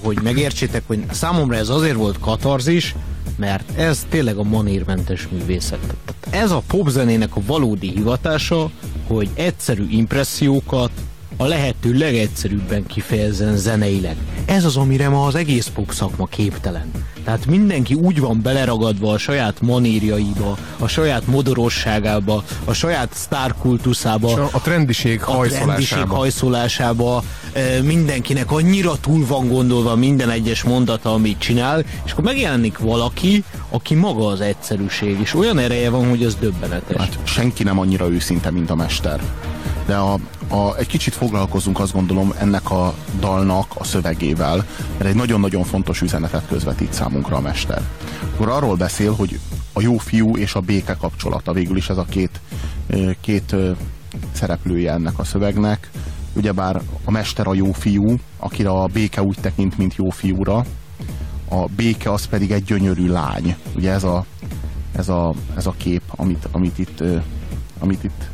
hogy megértsétek, hogy számomra ez azért volt katarzis, mert ez tényleg a manírmentes művészet. Tehát ez a popzenének a valódi hivatása, hogy egyszerű impressziókat a lehető legegyszerűbben kifejezzen zeneileg. Ez az, amire ma az egész pop szakma képtelen. Tehát mindenki úgy van beleragadva a saját manírjaiba, a saját modorosságába, a saját sztárkultuszába, És a, a trendiség a trendiség hajszolásába. hajszolásába e, mindenkinek annyira túl van gondolva minden egyes mondata, amit csinál, és akkor megjelenik valaki, aki maga az egyszerűség, és olyan ereje van, hogy az döbbenetes. Hát senki nem annyira őszinte, mint a mester. De a, a, egy kicsit foglalkozunk azt gondolom ennek a dalnak a szövegével, mert egy nagyon-nagyon fontos üzenetet közvetít számunkra a mester. Akkor arról beszél, hogy a jó fiú és a béke kapcsolata, végül is ez a két, két szereplője ennek a szövegnek, ugyebár a mester a jó fiú, akire a béke úgy tekint, mint jó fiúra, a béke az pedig egy gyönyörű lány. Ugye ez a, ez a, ez a kép, amit, amit, itt, amit itt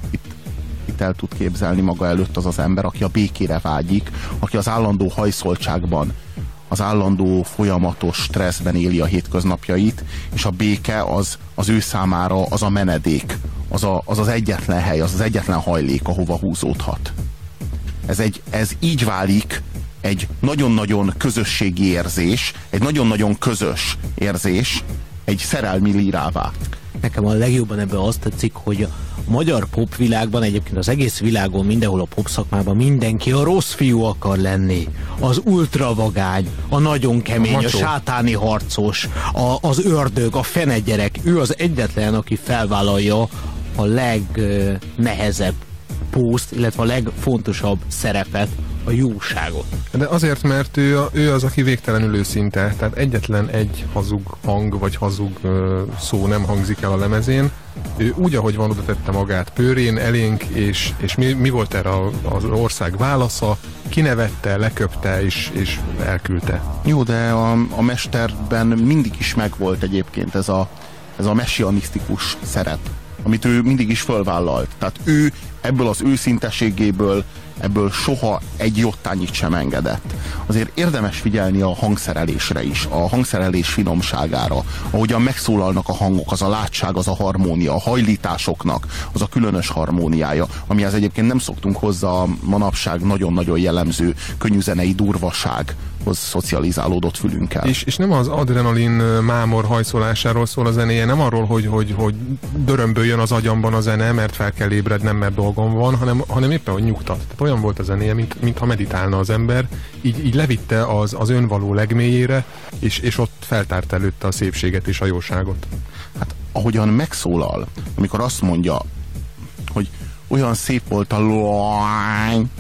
el tud képzelni maga előtt az az ember, aki a békére vágyik, aki az állandó hajszoltságban, az állandó folyamatos stresszben éli a hétköznapjait, és a béke az, az ő számára az a menedék, az, a, az az egyetlen hely, az az egyetlen hajlék, ahova húzódhat. Ez, egy, ez így válik egy nagyon-nagyon közösségi érzés, egy nagyon-nagyon közös érzés, egy szerelmi lírává. Nekem a legjobban ebben azt tetszik, hogy a magyar popvilágban, egyébként az egész világon, mindenhol a pop szakmában mindenki a rossz fiú akar lenni. Az ultravagány, a nagyon kemény, a, a sátáni harcos, a, az ördög, a fenegyerek. Ő az egyetlen, aki felvállalja a legnehezebb pószt, illetve a legfontosabb szerepet, a jóságot. De azért, mert ő, ő az, aki végtelenül őszinte, tehát egyetlen egy hazug hang, vagy hazug szó nem hangzik el a lemezén. Ő úgy, ahogy van, oda tette magát pőrén, elénk, és, és mi, mi volt erre az ország válasza? Kinevette, leköpte, és, és elküldte. Jó, de a, a mesterben mindig is megvolt egyébként ez a, ez a messianisztikus szerep amit ő mindig is fölvállalt. Tehát ő ebből az őszintességéből, ebből soha egy jottányit sem engedett. Azért érdemes figyelni a hangszerelésre is, a hangszerelés finomságára, ahogyan megszólalnak a hangok, az a látság, az a harmónia, a hajlításoknak, az a különös harmóniája, amihez egyébként nem szoktunk hozzá a manapság nagyon-nagyon jellemző könnyűzenei durvaság, hoz szocializálódott fülünkkel. És, és nem az adrenalin mámor hajszolásáról szól a zenéje, nem arról, hogy, hogy, hogy dörömböljön az agyamban a zene, mert fel kell ébrednem, mert dolgom van, hanem, hanem éppen, hogy nyugtat. Tehát olyan volt a zenéje, mint, mintha meditálna az ember, így, így levitte az, az önvaló legmélyére, és, és ott feltárt előtte a szépséget és a jóságot. Hát ahogyan megszólal, amikor azt mondja, hogy olyan szép volt a lány,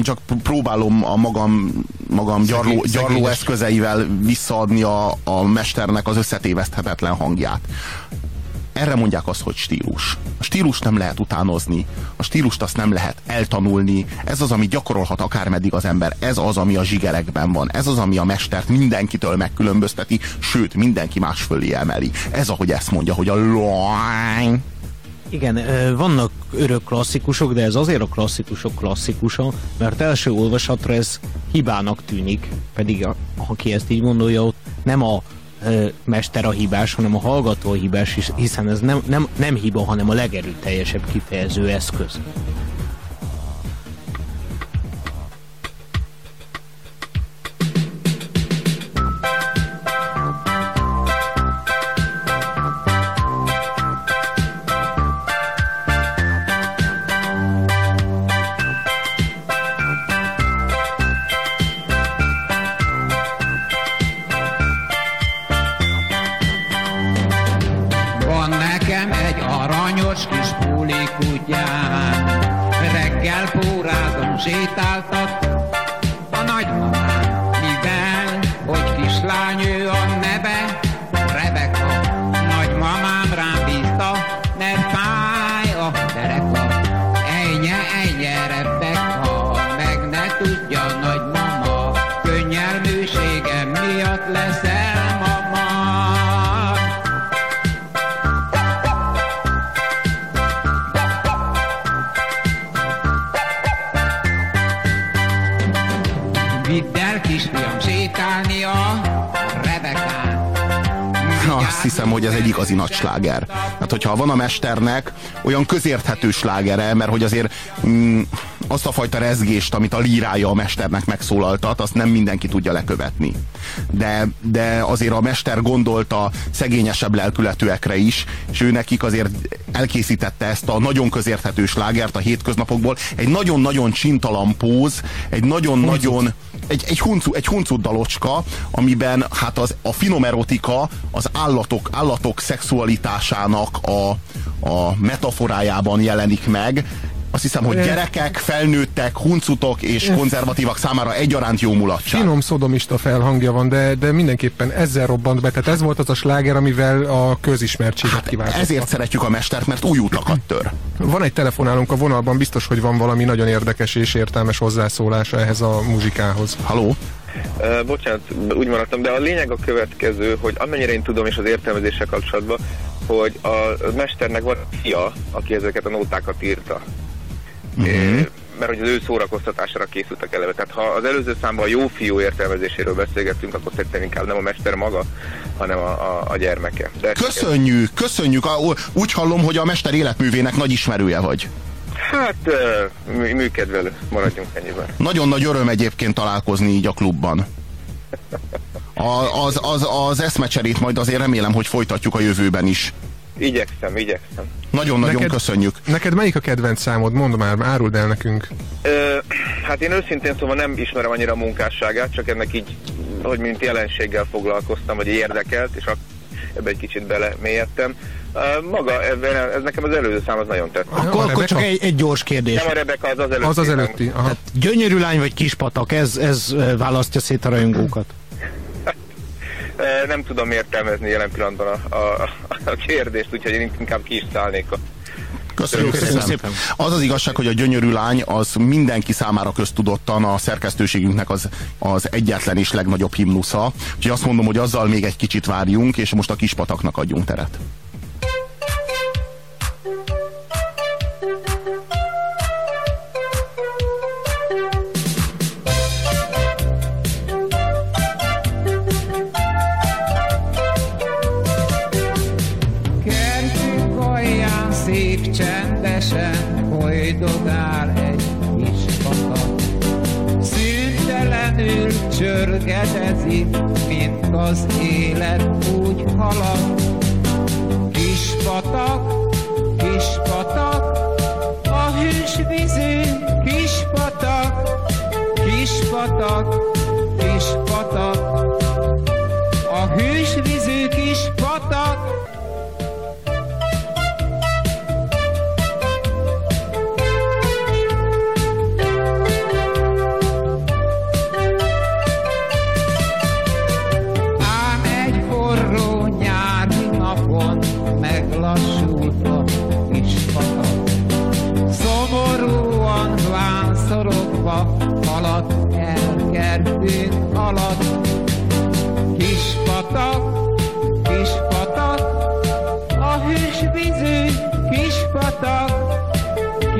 én csak próbálom a magam, magam gyarló, gyarló eszközeivel visszaadni a, a mesternek az összetéveszthetetlen hangját. Erre mondják azt, hogy stílus. A stílus nem lehet utánozni, a stílust azt nem lehet eltanulni, ez az, ami gyakorolhat akármeddig az ember, ez az, ami a zsigerekben van, ez az, ami a mestert mindenkitől megkülönbözteti, sőt, mindenki más fölé emeli. Ez, ahogy ezt mondja, hogy a lány igen, vannak örök klasszikusok, de ez azért a klasszikusok klasszikusa, mert első olvasatra ez hibának tűnik, pedig aki ezt így gondolja, ott nem a mester a hibás, hanem a hallgató a hibás, hiszen ez nem, nem, nem hiba, hanem a legerőteljesebb kifejező eszköz. Sláger. Hát, hogyha van a mesternek olyan közérthető slágere, mert hogy azért mm, azt a fajta rezgést, amit a lírája a mesternek megszólaltat, azt nem mindenki tudja lekövetni. De, de azért a mester gondolta szegényesebb lelkületűekre is, és ő nekik azért elkészítette ezt a nagyon közérthető slágert a hétköznapokból. Egy nagyon-nagyon csintalan póz, egy nagyon-nagyon egy, egy, huncu, egy huncut dalocska, amiben hát az, a finom erotika az állatok, állatok szexualitásának a, a metaforájában jelenik meg, Azt hiszem, hogy gyerekek, felnőttek, huncutok és konzervatívak számára egyaránt jó mulatság. Finom szodomista felhangja van, de, de mindenképpen ezzel robbant be. Tehát ez volt az a sláger, amivel a közismertséget hát kiváltotta. Ezért szeretjük a mestert, mert új utakat tör. Van egy telefonálunk a vonalban, biztos, hogy van valami nagyon érdekes és értelmes hozzászólása ehhez a muzsikához. Haló? Uh, bocsánat, úgy maradtam, de a lényeg a következő, hogy amennyire én tudom és az értelmezéssel kapcsolatban, hogy a mesternek van fia, aki ezeket a nótákat írta. Uh-huh. mert hogy az ő szórakoztatására készültek eleve. Tehát ha az előző számban a jó fiú értelmezéséről beszélgettünk, akkor szerintem inkább nem a mester maga, hanem a, a, a gyermeke. De köszönjük, köszönjük. Úgy hallom, hogy a mester életművének nagy ismerője vagy. Hát, műkedvelő, maradjunk ennyiben. Nagyon nagy öröm egyébként találkozni így a klubban. A, az, az, az eszmecserét majd azért remélem, hogy folytatjuk a jövőben is. Igyekszem, igyekszem. Nagyon-nagyon Neked- köszönjük. Neked melyik a kedvenc számod? Mondd már, áruld el nekünk. Ö, hát én őszintén szóval nem ismerem annyira a munkásságát, csak ennek így, hogy mint jelenséggel foglalkoztam, vagy érdekelt, és ak- ebbe egy kicsit belemélyedtem. Maga, ebben, ez nekem az előző szám az nagyon tetszett. Akkor, akkor csak egy, egy gyors kérdés. Nem a Rebeka, az az előtti. Az az előtti. Aha. Gyönyörű lány vagy kispatak, ez, ez választja szét a rajongókat. Nem tudom értelmezni jelen pillanatban a, a, a kérdést, úgyhogy én inkább ki is szállnék a Köszönjük, Köszönjük szépen. szépen. Az az igazság, hogy a gyönyörű lány az mindenki számára köztudottan a szerkesztőségünknek az, az egyetlen és legnagyobb himnusza. Úgyhogy azt mondom, hogy azzal még egy kicsit várjunk, és most a kispataknak adjunk teret. Csörgedezik Mint az élet úgy halad. Kis patak, kis patak A hűs vízű kis patak Kis patak,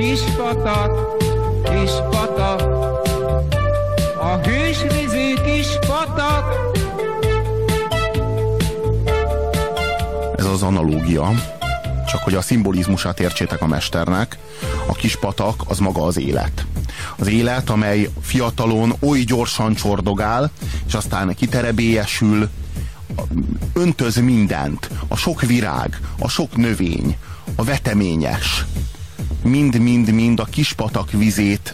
Kis patak, kis patak, a hűs vízű kis patak. Ez az analógia. Csak hogy a szimbolizmusát értsétek a mesternek, a kis patak az maga az élet. Az élet, amely fiatalon oly gyorsan csordogál, és aztán kiterebélyesül, öntöz mindent. A sok virág, a sok növény, a veteményes. Mind-mind-mind a kispatak vizét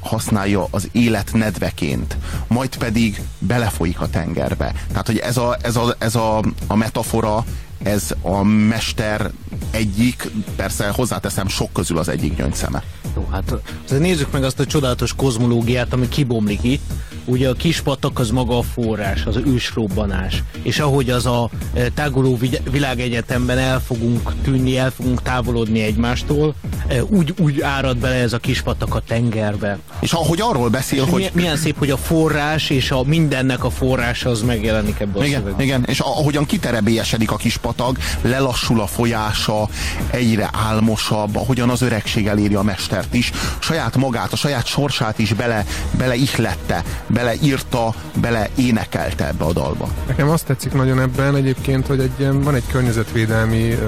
használja az élet nedveként, majd pedig belefolyik a tengerbe. Tehát, hogy ez a, ez a, ez a, a metafora, ez a mester egyik, persze hozzáteszem, sok közül az egyik gyöngyszeme. Jó, hát nézzük meg azt a csodálatos kozmológiát, ami kibomlik itt. Ugye a kis patak az maga a forrás, az ősrobbanás. És ahogy az a e, táguló világegyetemben el fogunk tűnni, el fogunk távolodni egymástól, e, úgy, úgy árad bele ez a kis patak a tengerbe. És ahogy arról beszél, És hogy... milyen, milyen szép, hogy a forrás és a mindennek a forrása az megjelenik ebben a Igen, szövegben. igen, és ahogyan kiterebélyesedik a kis patag, lelassul a folyása, egyre álmosabb, ahogyan az öregség eléri a mestert is, saját magát, a saját sorsát is bele, bele ihlette, bele írta, bele énekelte ebbe a dalba. Nekem azt tetszik nagyon ebben egyébként, hogy egy, ilyen- van egy környezetvédelmi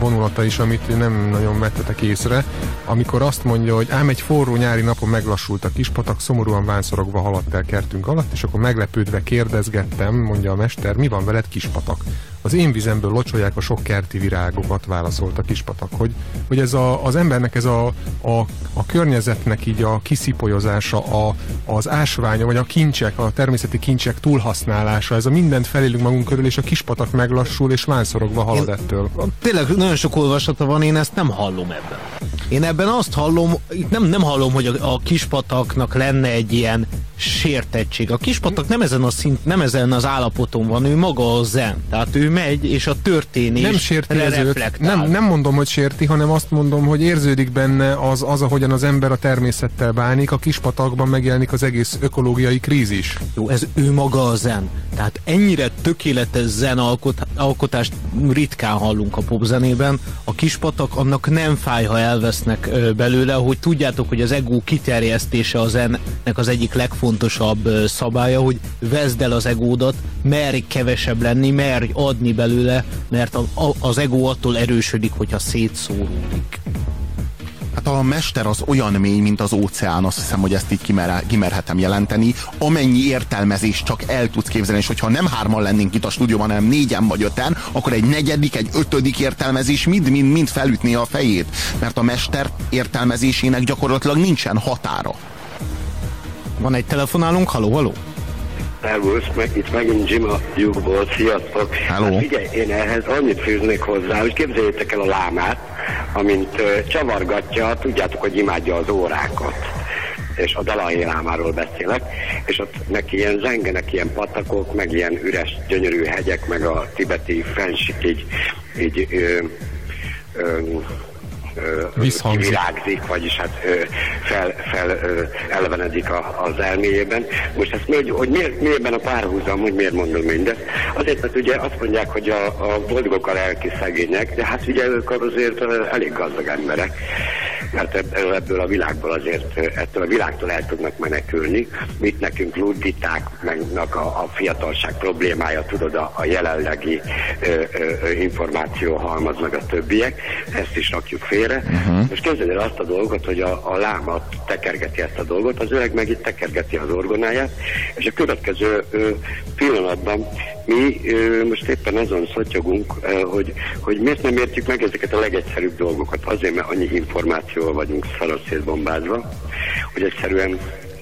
vonulata is, amit nem nagyon vettetek észre, amikor azt mondja, hogy ám egy forró nyári napon meglassult a kispatak, szomorúan vánszorogva haladt el kertünk alatt, és akkor meglepődve kérdezgettem, mondja a mester, mi van veled kispatak? Az én vizemből locsolják a sok kerti virágokat, válaszolt a kispatak, hogy, hogy ez a, az embernek ez a, a, a környezetnek így a kiszipolyozása, a, az ásványa, vagy a kincsek, a természeti kincsek túlhasználása, ez a mindent felélünk magunk körül, és a kispatak meglassul, és vánszorogva halad ettől. Tényleg nagyon sok olvasata van, én ezt nem hallom ebben. Én ebben azt hallom, itt nem, nem hallom, hogy a, a kispataknak lenne egy ilyen sértettség. A kispatak nem ezen a szint, nem ezen az állapoton van, ő maga a zen. Tehát ő megy, és a történés nem sérti. Nem, nem mondom, hogy sérti, hanem azt mondom, hogy érződik benne az, az, ahogyan az ember a természettel bánik, a kispatakban megjelenik az egész ökológiai krízis. Jó, ez ő maga a zen. Tehát ennyire tökéletes zen alkot, alkotást ritkán hallunk a popzenében. A kispatak annak nem fáj, ha elvesznek belőle, hogy tudjátok, hogy az ego kiterjesztése a zennek az egyik legfontosabb ö, szabálya, hogy vezd el az egódat, merj kevesebb lenni, merj adni belőle, mert a, a, az ego attól erősödik, hogyha szétszóródik. Hát a mester az olyan mély, mint az óceán, azt hiszem, hogy ezt így kimer, kimerhetem jelenteni. Amennyi értelmezés csak el tudsz képzelni, és hogyha nem hárman lennénk itt a stúdióban, hanem négyen vagy öten, akkor egy negyedik, egy ötödik értelmezés mind-mind mind felütné a fejét. Mert a mester értelmezésének gyakorlatilag nincsen határa. Van egy telefonálunk, haló, haló? Szervusz, meg itt megint Jim a lyukból, sziasztok. Hello. Hát figyelj, én ehhez annyit fűznék hozzá, hogy képzeljétek el a lámát, amint uh, csavargatja, tudjátok, hogy imádja az órákat és a Dalai Lámáról beszélek, és ott neki ilyen zengenek, ilyen patakok, meg ilyen üres, gyönyörű hegyek, meg a tibeti fensik így, így ö, ö, Visszhangzik. virágzik, vagyis hát fel, fel elevenedik a, az elméjében. Most ezt mi, hogy miért, miért a párhuzam, hogy miért mondom mindezt? Azért, mert ugye azt mondják, hogy a, a boldogok a lelki szegények, de hát ugye ők azért elég gazdag emberek mert ebből, ebből a világból azért, ettől a világtól el tudnak menekülni. Mit nekünk luditáknak a, a fiatalság problémája, tudod, a, a jelenlegi ö, ö, információ halmaz meg a többiek, ezt is rakjuk félre. Uh-huh. Most képzeld el azt a dolgot, hogy a, a láma tekergeti ezt a dolgot, az öreg meg itt tekergeti az orgonáját, és a következő ö, pillanatban mi most éppen azon szotyogunk, ö, hogy, hogy miért nem értjük meg ezeket a legegyszerűbb dolgokat. Azért, mert annyi információval vagyunk szaraszétbombázva, hogy egyszerűen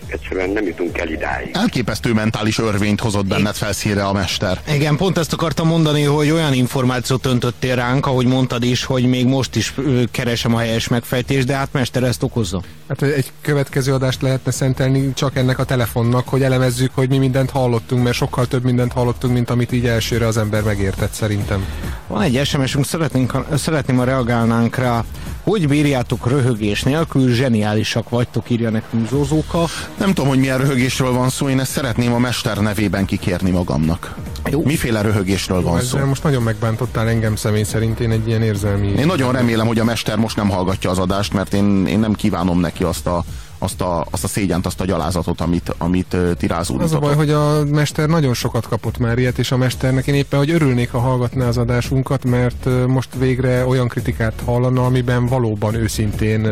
egyszerűen nem jutunk el idáig. Elképesztő mentális örvényt hozott benned felszínre a mester. Igen, pont ezt akartam mondani, hogy olyan információt öntöttél ránk, ahogy mondtad is, hogy még most is keresem a helyes megfejtést, de hát mester ezt okozza. Hát egy következő adást lehetne szentelni csak ennek a telefonnak, hogy elemezzük, hogy mi mindent hallottunk, mert sokkal több mindent hallottunk, mint amit így elsőre az ember megértett szerintem. Van egy SMS-ünk, szeretnénk, szeretném, ha reagálnánk rá. Hogy bírjátok röhögés nélkül? Zseniálisak vagytok, írja nekünk Zózóka. Nem tudom, hogy milyen röhögésről van szó, én ezt szeretném a mester nevében kikérni magamnak. Jó. Miféle röhögésről van szó? Most nagyon megbántottál engem személy szerint, én egy ilyen érzelmi... Én nagyon remélem, hogy a mester most nem hallgatja az adást, mert én, én nem kívánom neki azt a, azt a, azt a szégyent, azt a gyalázatot, amit, amit uh, ti Az a baj, hogy a mester nagyon sokat kapott már ilyet, és a mesternek én éppen, hogy örülnék, ha hallgatná az adásunkat, mert most végre olyan kritikát hallana, amiben valóban őszintén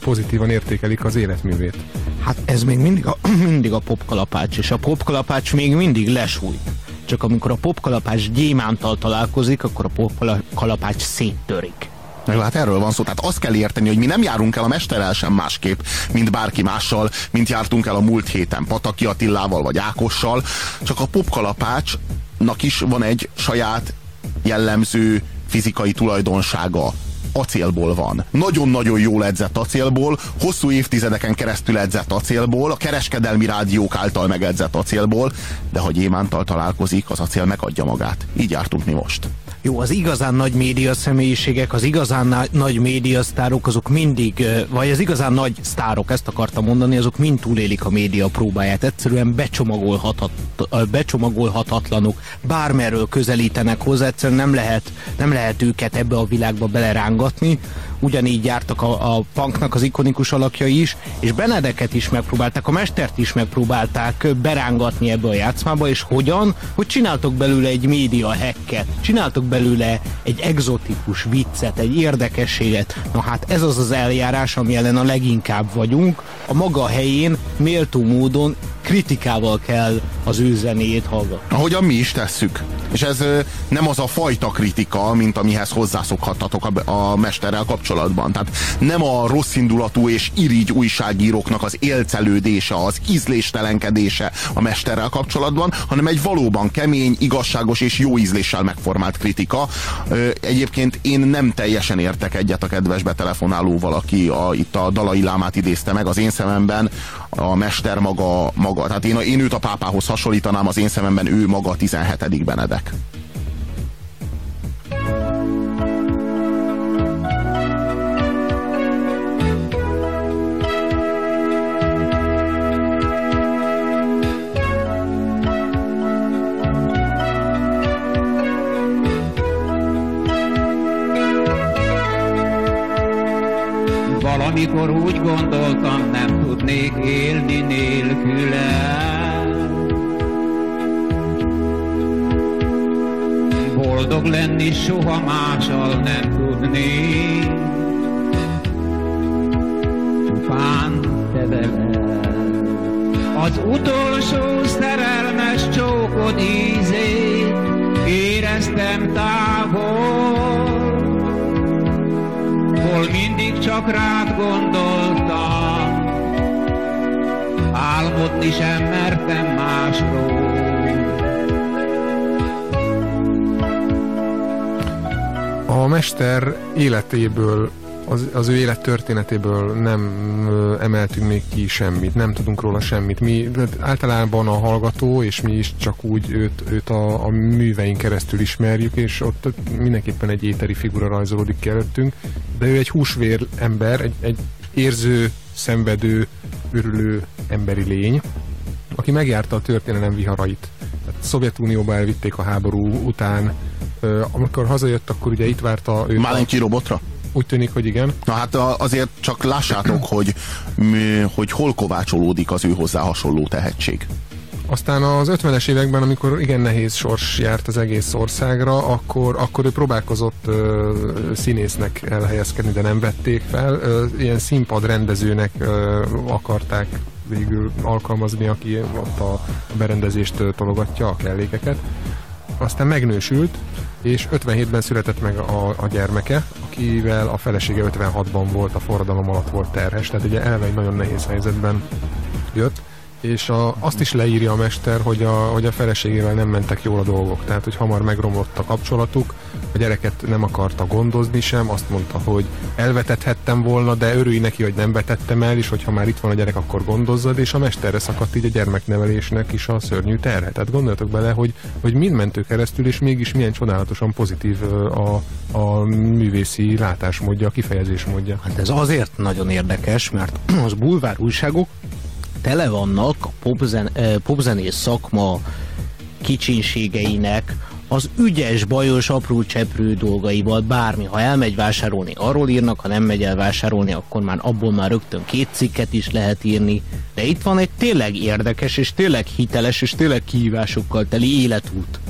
pozitívan értékelik az életművét. Hát ez még mindig a, mindig a popkalapács, és a popkalapács még mindig lesújt. Csak amikor a popkalapács gyémántal találkozik, akkor a popkalapács széttörik. Na hát erről van szó. Tehát azt kell érteni, hogy mi nem járunk el a mesterrel sem másképp, mint bárki mással, mint jártunk el a múlt héten Pataki Attillával vagy Ákossal, csak a popkalapácsnak is van egy saját jellemző fizikai tulajdonsága acélból van. Nagyon-nagyon jól edzett acélból, hosszú évtizedeken keresztül edzett acélból, a kereskedelmi rádiók által megedzett acélból, de ha gyémántal találkozik, az acél megadja magát. Így jártunk mi most. Jó, az igazán nagy média személyiségek, az igazán na- nagy média sztárok, azok mindig, vagy az igazán nagy sztárok, ezt akartam mondani, azok mind túlélik a média próbáját. Egyszerűen becsomagolhatat, becsomagolhatatlanok, bármerről közelítenek hozzá, egyszerűen nem lehet, nem lehet őket ebbe a világba belerángatni. Ugyanígy jártak a, a punknak az ikonikus alakjai is, és Benedeket is megpróbálták, a mestert is megpróbálták berángatni ebbe a játszmába, és hogyan? Hogy csináltok belőle egy média hacket, csináltok belőle egy egzotikus viccet, egy érdekességet. Na hát ez az az eljárás, ami ellen a leginkább vagyunk. A maga helyén méltó módon kritikával kell az ő zenéjét hallgat. Ahogyan mi is tesszük. És ez nem az a fajta kritika, mint amihez hozzászokhattatok a, a mesterrel kapcsolatban. Tehát nem a rosszindulatú és irigy újságíróknak az élcelődése, az ízléstelenkedése a mesterrel kapcsolatban, hanem egy valóban kemény, igazságos és jó ízléssel megformált kritika. Egyébként én nem teljesen értek egyet a kedves betelefonálóval, aki a, itt a Dalai Lámát idézte meg. Az én szememben a mester maga, maga tehát én, én őt a pápához hasonlítanám, az én szememben ő maga a 17. Benedek. Valamikor úgy gondoltam, tudnék élni nélküle. Boldog lenni soha mással nem tudnék. Csupán te. Az utolsó szerelmes csókod ízét éreztem távol hol mindig csak rád gondoltam, álmodni sem mertem másról. A mester életéből, az, az ő élet történetéből nem emeltünk még ki semmit, nem tudunk róla semmit. Mi általában a hallgató, és mi is csak úgy őt, őt a, a műveink keresztül ismerjük, és ott mindenképpen egy éteri figura rajzolódik ki előttünk, de ő egy húsvér ember, egy, egy érző, szenvedő, örülő emberi lény, aki megjárta a történelem viharait. Tehát Szovjetunióba elvitték a háború után, amikor hazajött, akkor ugye itt várta őt. Málenki robotra? Úgy tűnik, hogy igen. Na hát azért csak lássátok, hogy, hogy hol kovácsolódik az ő hozzá hasonló tehetség. Aztán az 50-es években, amikor igen nehéz sors járt az egész országra, akkor, akkor ő próbálkozott ö, színésznek elhelyezkedni, de nem vették fel. Ö, ilyen színpad rendezőnek ö, akarták végül alkalmazni, aki ott a berendezést tologatja, a kellékeket. Aztán megnősült, és 57-ben született meg a, a gyermeke, akivel a felesége 56-ban volt, a forradalom alatt volt terhes, tehát ugye eleve egy nagyon nehéz helyzetben jött, és a, azt is leírja a mester, hogy a, hogy a feleségével nem mentek jól a dolgok, tehát hogy hamar megromlott a kapcsolatuk, a gyereket nem akarta gondozni sem, azt mondta, hogy elvetethettem volna, de örülj neki, hogy nem vetettem el, és hogyha már itt van a gyerek, akkor gondozzad, és a mesterre szakadt így a gyermeknevelésnek is a szörnyű terhe. Tehát gondoljatok bele, hogy, hogy mind mentő keresztül, és mégis milyen csodálatosan pozitív a, a művészi látásmódja, a kifejezésmódja. Hát ez azért nagyon érdekes, mert az bulvár újságok tele vannak a popzen, eh, popzenész szakma kicsinségeinek, az ügyes, bajos, apró cseprő dolgaival, bármi. Ha elmegy vásárolni, arról írnak, ha nem megy el vásárolni, akkor már abból már rögtön két cikket is lehet írni. De itt van egy tényleg érdekes, és tényleg hiteles, és tényleg kihívásokkal teli életút.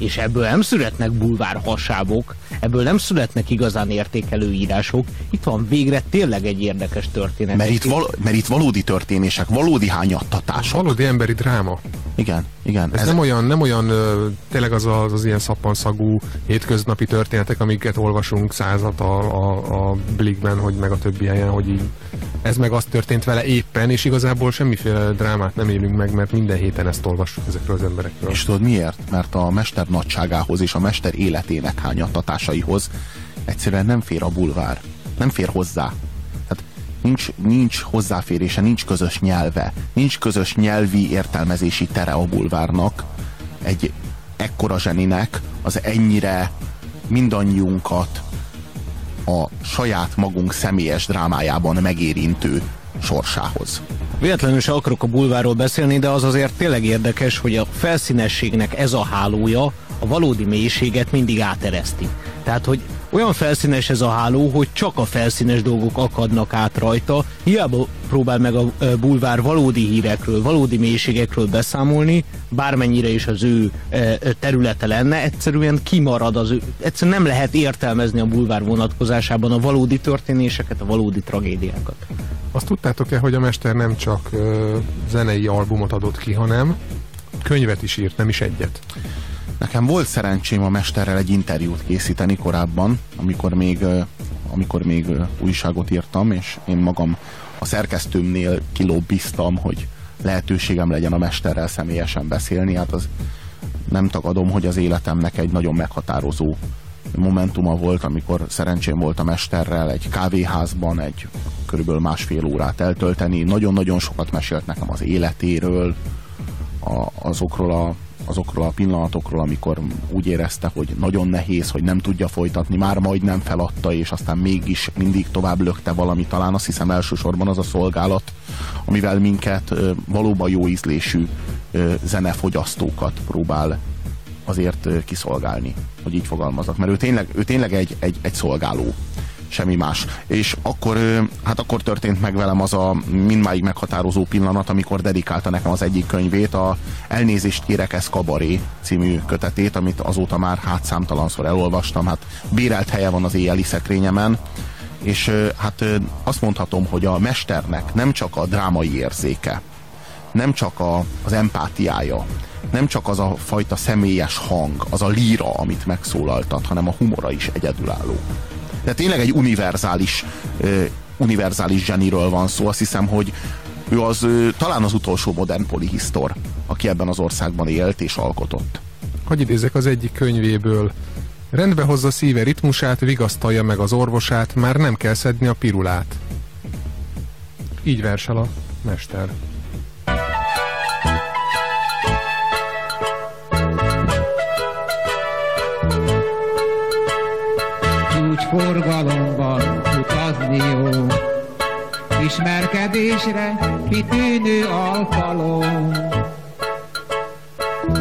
És ebből nem születnek bulvár hasábok, ebből nem születnek igazán értékelő írások. Itt van végre tényleg egy érdekes történet. Mert itt, val- mert itt valódi történések, valódi hányattatások. Valódi emberi dráma. Igen, igen. Ez, ez nem olyan, nem olyan ö, tényleg az, az az ilyen szappanszagú hétköznapi történetek, amiket olvasunk százat a, a, a Blikben, hogy meg a többi helyen, hogy így ez meg az történt vele éppen, és igazából semmiféle drámát nem élünk meg, mert minden héten ezt olvassuk ezekről az emberekről. És tudod miért? Mert a mester nagyságához és a mester életének hányattatásaihoz egyszerűen nem fér a bulvár. Nem fér hozzá. Tehát nincs, nincs hozzáférése, nincs közös nyelve, nincs közös nyelvi értelmezési tere a bulvárnak. Egy ekkora zseninek az ennyire mindannyiunkat a saját magunk személyes drámájában megérintő sorsához. Véletlenül se akarok a bulváról beszélni, de az azért tényleg érdekes, hogy a felszínességnek ez a hálója a valódi mélységet mindig átereszti. Tehát, hogy olyan felszínes ez a háló, hogy csak a felszínes dolgok akadnak át rajta, hiába próbál meg a bulvár valódi hírekről, valódi mélységekről beszámolni, bármennyire is az ő területe lenne, egyszerűen kimarad az ő, egyszerűen nem lehet értelmezni a bulvár vonatkozásában a valódi történéseket, a valódi tragédiákat. Azt tudtátok-e, hogy a mester nem csak ö, zenei albumot adott ki, hanem könyvet is írt, nem is egyet. Nekem volt szerencsém a mesterrel egy interjút készíteni korábban, amikor még, amikor még újságot írtam, és én magam a szerkesztőmnél kilobbiztam, hogy lehetőségem legyen a mesterrel személyesen beszélni. Hát az nem tagadom, hogy az életemnek egy nagyon meghatározó momentuma volt, amikor szerencsém volt a mesterrel egy kávéházban egy körülbelül másfél órát eltölteni. Nagyon-nagyon sokat mesélt nekem az életéről, a, azokról a azokról a pillanatokról, amikor úgy érezte, hogy nagyon nehéz, hogy nem tudja folytatni, már majd nem feladta, és aztán mégis mindig tovább lökte valami, talán azt hiszem elsősorban az a szolgálat, amivel minket valóban jó ízlésű zenefogyasztókat próbál azért kiszolgálni, hogy így fogalmazok. Mert ő tényleg, ő tényleg egy, egy, egy szolgáló semmi más. És akkor, hát akkor történt meg velem az a mindmáig meghatározó pillanat, amikor dedikálta nekem az egyik könyvét, a Elnézést kérek, ez kabaré című kötetét, amit azóta már hát számtalanszor elolvastam, hát bérelt helye van az éjjeli szekrényemen, és hát azt mondhatom, hogy a mesternek nem csak a drámai érzéke, nem csak a, az empátiája, nem csak az a fajta személyes hang, az a líra, amit megszólaltat, hanem a humora is egyedülálló. De tényleg egy univerzális, univerzális zseniről van szó. Azt hiszem, hogy ő az talán az utolsó modern polihisztor, aki ebben az országban élt és alkotott. Hogy idézek az egyik könyvéből. Rendbe hozza szíve ritmusát, vigasztalja meg az orvosát, már nem kell szedni a pirulát. Így versel a mester. Forgalomban utazni jó. Ismerkedésre kitűnő alkalom.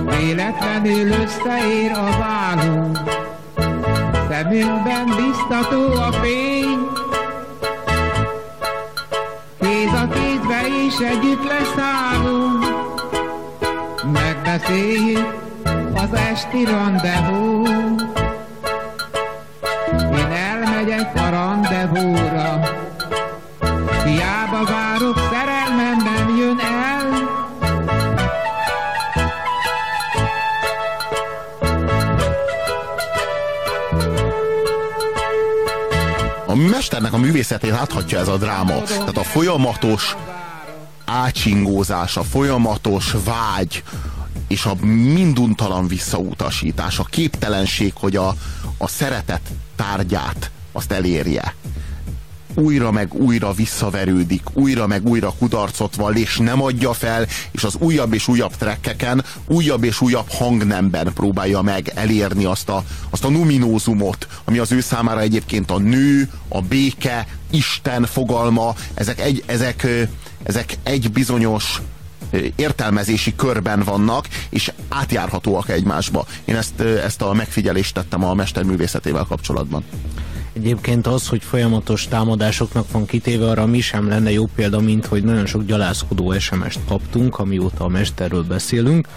Véletlenül összeér a válunk, szemünkben biztató a fény. Kéz a kézbe is együtt leszállunk, megbeszéljük az esti rendezvút. Rendezvúra. Hiába várok, szerelmem nem jön el. A mesternek a művészetét láthatja ez a dráma. Tehát a folyamatos ácsingózás, a folyamatos vágy, és a minduntalan visszautasítás, a képtelenség, hogy a, a szeretet tárgyát azt elérje. Újra meg újra visszaverődik, újra meg újra kudarcot val, és nem adja fel, és az újabb és újabb trekkeken, újabb és újabb hangnemben próbálja meg elérni azt a, azt a numinózumot, ami az ő számára egyébként a nő, a béke, Isten fogalma, ezek egy, ezek, ezek egy bizonyos értelmezési körben vannak, és átjárhatóak egymásba. Én ezt, ezt a megfigyelést tettem a mesterművészetével kapcsolatban. Egyébként az, hogy folyamatos támadásoknak van kitéve, arra mi sem lenne jó példa, mint hogy nagyon sok gyalázkodó SMS-t kaptunk, amióta a mesterről beszélünk.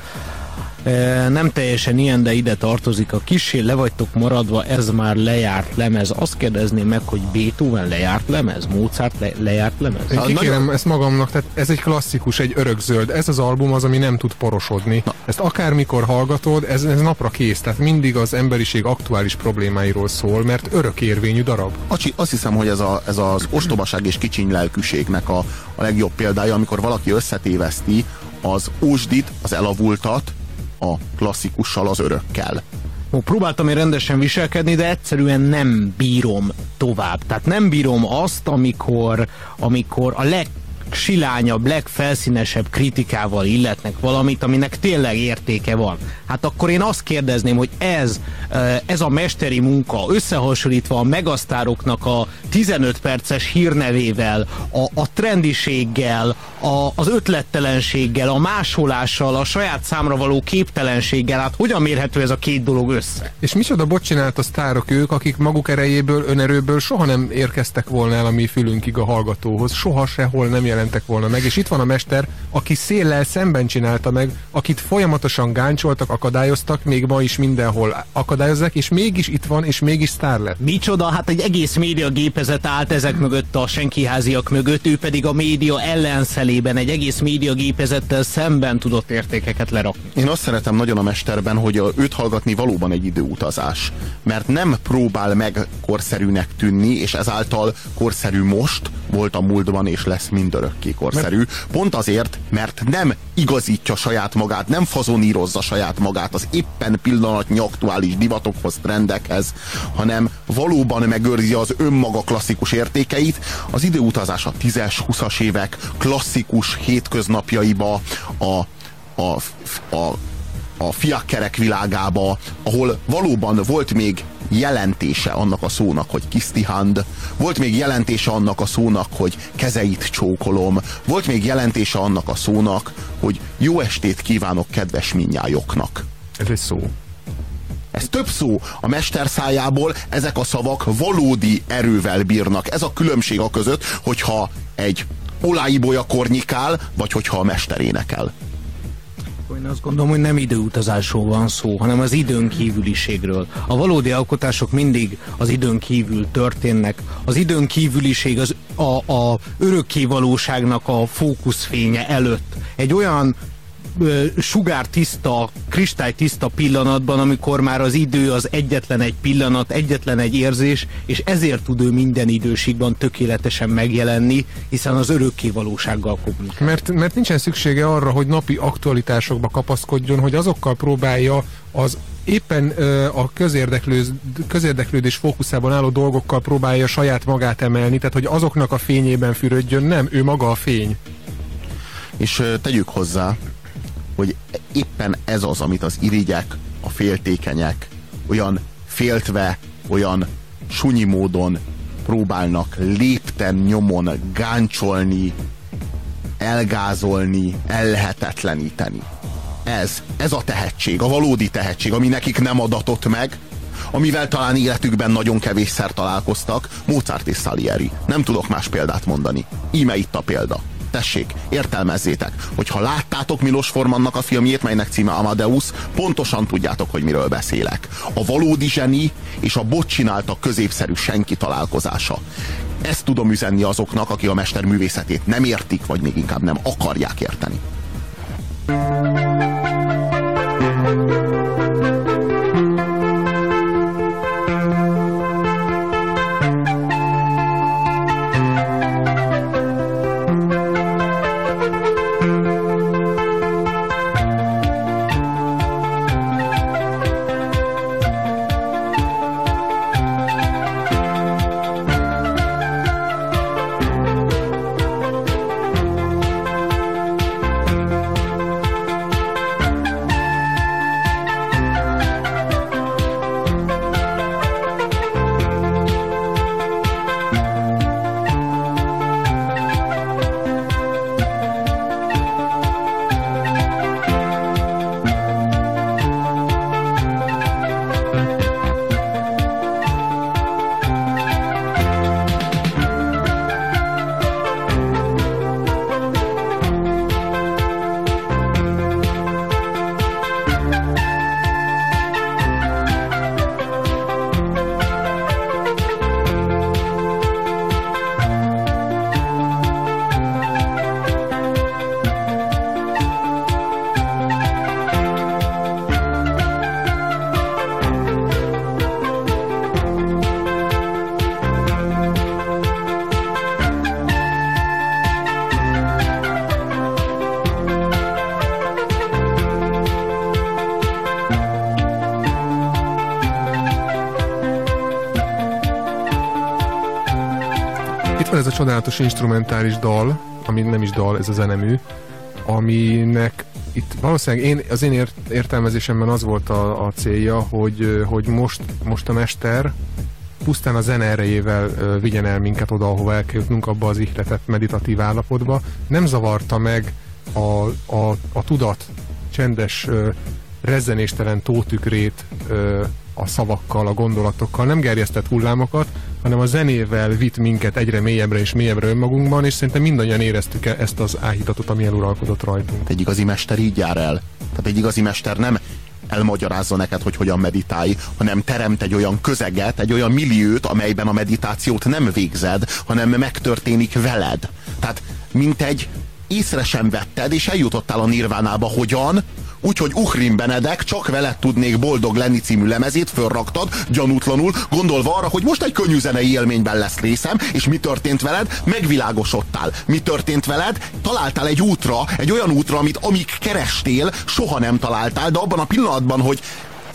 Nem teljesen ilyen, de ide tartozik a kisé, le vagytok maradva, ez már lejárt lemez. Azt kérdezném meg, hogy Beethoven lejárt lemez? Mozart le, lejárt lemez? Én kikérem Nagyon... ezt magamnak, tehát ez egy klasszikus, egy örökzöld. Ez az album az, ami nem tud porosodni. Na. Ezt akármikor hallgatod, ez, ez napra kész. Tehát mindig az emberiség aktuális problémáiról szól, mert örökérvényű darab. Acsi, azt hiszem, hogy ez, a, ez az ostobaság és kicsiny lelkűségnek a, a legjobb példája, amikor valaki összetéveszti az ósdit, az elavultat, a klasszikussal, az örökkel. Ó, próbáltam én rendesen viselkedni, de egyszerűen nem bírom tovább. Tehát nem bírom azt, amikor, amikor a leg legsilányabb, legfelszínesebb kritikával illetnek valamit, aminek tényleg értéke van. Hát akkor én azt kérdezném, hogy ez, ez a mesteri munka összehasonlítva a megasztároknak a 15 perces hírnevével, a, a trendiséggel, a, az ötlettelenséggel, a másolással, a saját számra való képtelenséggel, hát hogyan mérhető ez a két dolog össze? És micsoda bot csinált a sztárok ők, akik maguk erejéből, önerőből soha nem érkeztek volna el a mi fülünkig a hallgatóhoz, soha sehol nem jelent jelentek volna meg, és itt van a mester, aki széllel szemben csinálta meg, akit folyamatosan gáncsoltak, akadályoztak, még ma is mindenhol akadályozzák, és mégis itt van, és mégis sztár lett. Micsoda, hát egy egész média gépezet állt ezek mögött a senkiháziak mögött, ő pedig a média ellenszelében egy egész média gépezettel szemben tudott értékeket lerakni. Én azt szeretem nagyon a mesterben, hogy a, őt hallgatni valóban egy időutazás. Mert nem próbál meg korszerűnek tűnni, és ezáltal korszerű most, volt a múltban, és lesz mindörökké korszerű. Mert... Pont azért, mert nem igazítja saját magát, nem fazonírozza saját magát az éppen pillanatnyi aktuális divatokhoz, trendekhez, hanem valóban megőrzi az önmaga klasszikus értékeit. Az időutazás a 10-es, 20-as évek klasszikus hétköznapjaiba, a, a, a a fiakkerek világába, ahol valóban volt még jelentése annak a szónak, hogy kisztihand, volt még jelentése annak a szónak, hogy kezeit csókolom, volt még jelentése annak a szónak, hogy jó estét kívánok kedves minnyájoknak. Ez egy szó. Ez több szó. A mester szájából ezek a szavak valódi erővel bírnak. Ez a különbség a között, hogyha egy oláibolya kornyikál, vagy hogyha a mester énekel. Én azt gondolom, hogy nem időutazásról van szó, hanem az időn kívüliségről. A valódi alkotások mindig az időn kívül történnek. Az időn kívüliség az a, a örökké valóságnak a fókuszfénye előtt. Egy olyan sugártiszta, kristálytiszta pillanatban, amikor már az idő az egyetlen egy pillanat, egyetlen egy érzés, és ezért tud ő minden időségben tökéletesen megjelenni, hiszen az örökké valósággal kommunikál. Mert, mert nincsen szüksége arra, hogy napi aktualitásokba kapaszkodjon, hogy azokkal próbálja az éppen ö, a közérdeklő, közérdeklődés fókuszában álló dolgokkal próbálja saját magát emelni, tehát hogy azoknak a fényében fürödjön, nem, ő maga a fény. És ö, tegyük hozzá, hogy éppen ez az, amit az irigyek, a féltékenyek olyan féltve, olyan sunyi módon próbálnak lépten nyomon gáncsolni, elgázolni, ellehetetleníteni. Ez, ez a tehetség, a valódi tehetség, ami nekik nem adatott meg, amivel talán életükben nagyon kevésszer találkoztak, Mozart és Salieri. Nem tudok más példát mondani. Íme itt a példa tessék, értelmezzétek, hogyha láttátok Milos Formannak a filmjét, melynek címe Amadeus, pontosan tudjátok, hogy miről beszélek. A valódi zseni és a bot csinálta középszerű senki találkozása. Ezt tudom üzenni azoknak, akik a mester művészetét nem értik, vagy még inkább nem akarják érteni. Csodálatos instrumentális dal, ami nem is dal, ez a zenemű, aminek itt valószínűleg én, az én ért, értelmezésemben az volt a, a célja, hogy, hogy most, most a mester pusztán a zene erejével uh, vigyen el minket oda, ahova el kell jutnunk abba az ihletett meditatív állapotba. Nem zavarta meg a, a, a tudat csendes, uh, rezzenéstelen tótükrét uh, a szavakkal, a gondolatokkal, nem gerjesztett hullámokat, hanem a zenével vitt minket egyre mélyebbre és mélyebbre önmagunkban, és szerintem mindannyian éreztük ezt az áhítatot, ami eluralkodott rajtunk. Egy igazi mester így jár el. Tehát egy igazi mester nem elmagyarázza neked, hogy hogyan meditálj, hanem teremt egy olyan közeget, egy olyan milliót, amelyben a meditációt nem végzed, hanem megtörténik veled. Tehát mint egy észre sem vetted, és eljutottál a nirvánába. Hogyan? Úgyhogy Uhrin Benedek csak veled tudnék boldog lenni című lemezét fölraktad, gyanútlanul, gondolva arra, hogy most egy könnyű zenei élményben lesz részem, és mi történt veled? Megvilágosodtál. Mi történt veled? Találtál egy útra, egy olyan útra, amit amíg kerestél, soha nem találtál, de abban a pillanatban, hogy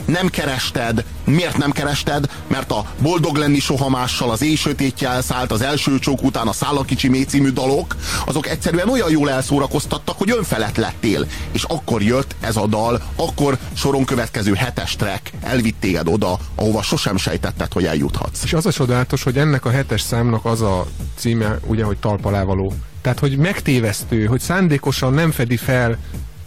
nem kerested. Miért nem kerested? Mert a Boldog lenni soha mással, az éj sötétje elszállt, az első csók után a Száll a kicsi mély című dalok, azok egyszerűen olyan jól elszórakoztattak, hogy önfelett lettél. És akkor jött ez a dal, akkor soron következő hetes track elvitt téged oda, ahova sosem sejtetted, hogy eljuthatsz. És az a csodálatos, hogy ennek a hetes számnak az a címe, ugye, hogy talpalávaló. Tehát, hogy megtévesztő, hogy szándékosan nem fedi fel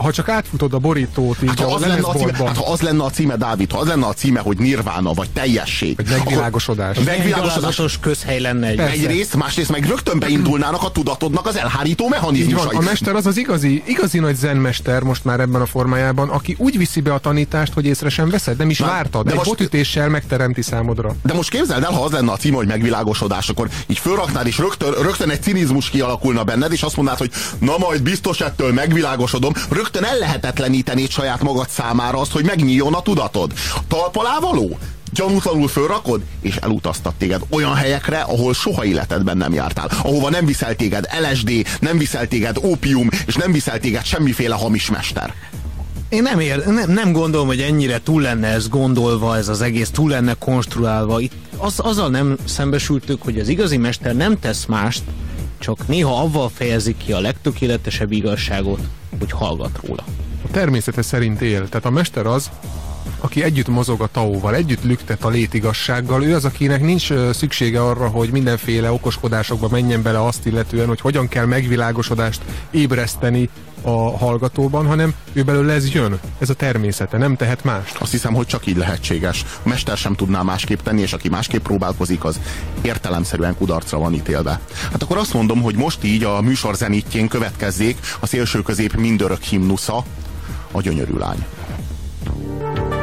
ha csak átfutod a borítót így Hát ha, az lenne a címe, hát ha az lenne a címe, Dávid, ha az lenne a címe, hogy Nirvána, vagy teljesség. hogy megvilágosodás. Akkor, megvilágosodás. Közhely lenne egy. Persze. Egyrészt, másrészt meg rögtön beindulnának a tudatodnak az elhárító van, mechanizmusai. a mester az az igazi, igazi nagy zenmester most már ebben a formájában, aki úgy viszi be a tanítást, hogy észre sem veszed, nem is Na, vártad. de Egy most- botütéssel megteremti számodra. De most képzeld el, ha az lenne a cím, hogy megvilágosodás, akkor így fölraknád, és rögtön, rögtön egy cinizmus kialakulna benned, és azt mondanád, hogy na majd biztos ettől megvilágosodom. Rögtön ellehetetlenítenéd saját magad számára azt, hogy megnyíljon a tudatod. Talpalávaló? Gyanútlanul fölrakod, és elutaztat téged olyan helyekre, ahol soha életedben nem jártál. Ahova nem viszel téged LSD, nem viszel téged ópium, és nem viszel téged semmiféle hamis mester. Én nem, ér, nem, nem gondolom, hogy ennyire túl lenne ez gondolva, ez az egész túl lenne konstruálva. Itt az, azzal nem szembesültük, hogy az igazi mester nem tesz mást, csak néha avval fejezi ki a legtökéletesebb igazságot, hogy hallgat róla. A természete szerint él. Tehát a mester az, aki együtt mozog a taóval, együtt lüktet a létigassággal, ő az, akinek nincs szüksége arra, hogy mindenféle okoskodásokba menjen bele azt illetően, hogy hogyan kell megvilágosodást ébreszteni a hallgatóban, hanem ő belőle ez jön. Ez a természete, nem tehet mást. Azt hiszem, hogy csak így lehetséges. A mester sem tudná másképp tenni, és aki másképp próbálkozik, az értelemszerűen kudarcra van ítélve. Hát akkor azt mondom, hogy most így a műsor zenítjén következzék a szélső közép mindörök himnusza, a gyönyörű lány. Azt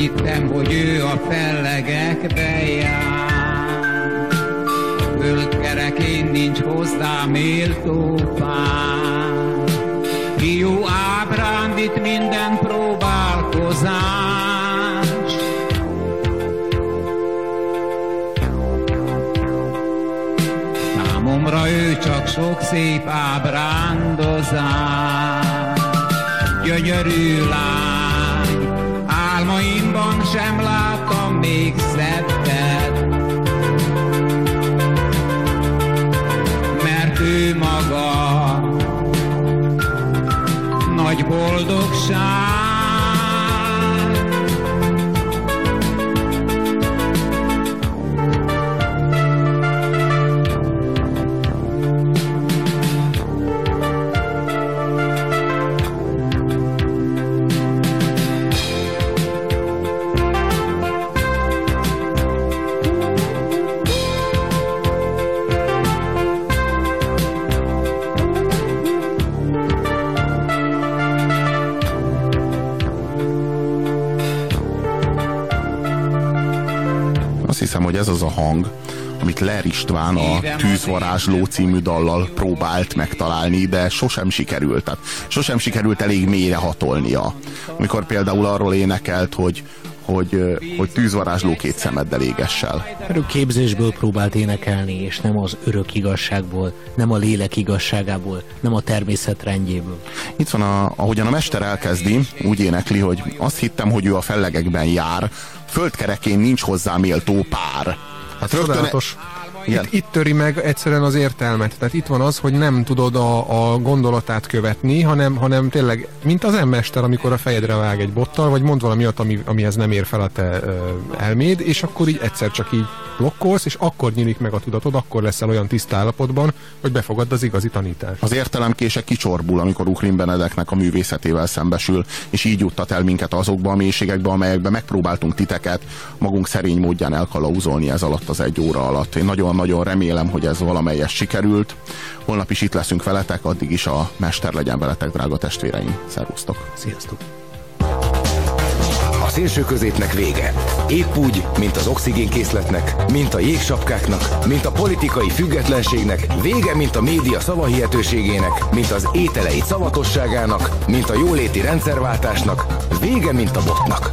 hittem, hogy ő a fellegekbe jár. Földkerekén nincs hozzá méltó pár. Fiú ábrándít minden próbálkozás. Számomra ő csak sok szép ábrándozás. Gyönyörű lány, Hiszem, hogy ez az a hang, amit Ler István a Tűzvarázsló című dallal próbált megtalálni, de sosem sikerült. Tehát sosem sikerült elég mélyre hatolnia. Amikor például arról énekelt, hogy, hogy, hogy tűzvarázsló két szemeddel égessel. Örök képzésből próbált énekelni, és nem az örök igazságból, nem a lélek igazságából, nem a természet rendjéből. Itt van, a, ahogyan a mester elkezdi, úgy énekli, hogy azt hittem, hogy ő a fellegekben jár, földkerekén nincs hozzá méltó pár. Hát rögtön. Igen. Itt, itt töri meg egyszerűen az értelmet. Tehát itt van az, hogy nem tudod a, a gondolatát követni, hanem, hanem tényleg, mint az emmester, amikor a fejedre vág egy bottal, vagy mond valami olyat, ami, amihez nem ér fel a te ö, elméd, és akkor így egyszer csak így blokkolsz, és akkor nyílik meg a tudatod, akkor leszel olyan tiszta állapotban, hogy befogadd az igazi tanítást. Az értelemkése kicsorbul, amikor Ukrén Benedeknek a művészetével szembesül, és így juttat el minket azokba a mélységekbe, amelyekbe megpróbáltunk titeket magunk szerény módján elkalauzolni ez alatt az egy óra alatt. Én nagyon-nagyon remélem, hogy ez valamelyes sikerült. Holnap is itt leszünk veletek, addig is a mester legyen veletek, drága testvéreim. Szervusztok! Sziasztok! A szélső középnek vége. Épp úgy, mint az oxigénkészletnek, mint a jégsapkáknak, mint a politikai függetlenségnek, vége, mint a média szavahihetőségének, mint az ételei szavatosságának, mint a jóléti rendszerváltásnak, vége, mint a botnak.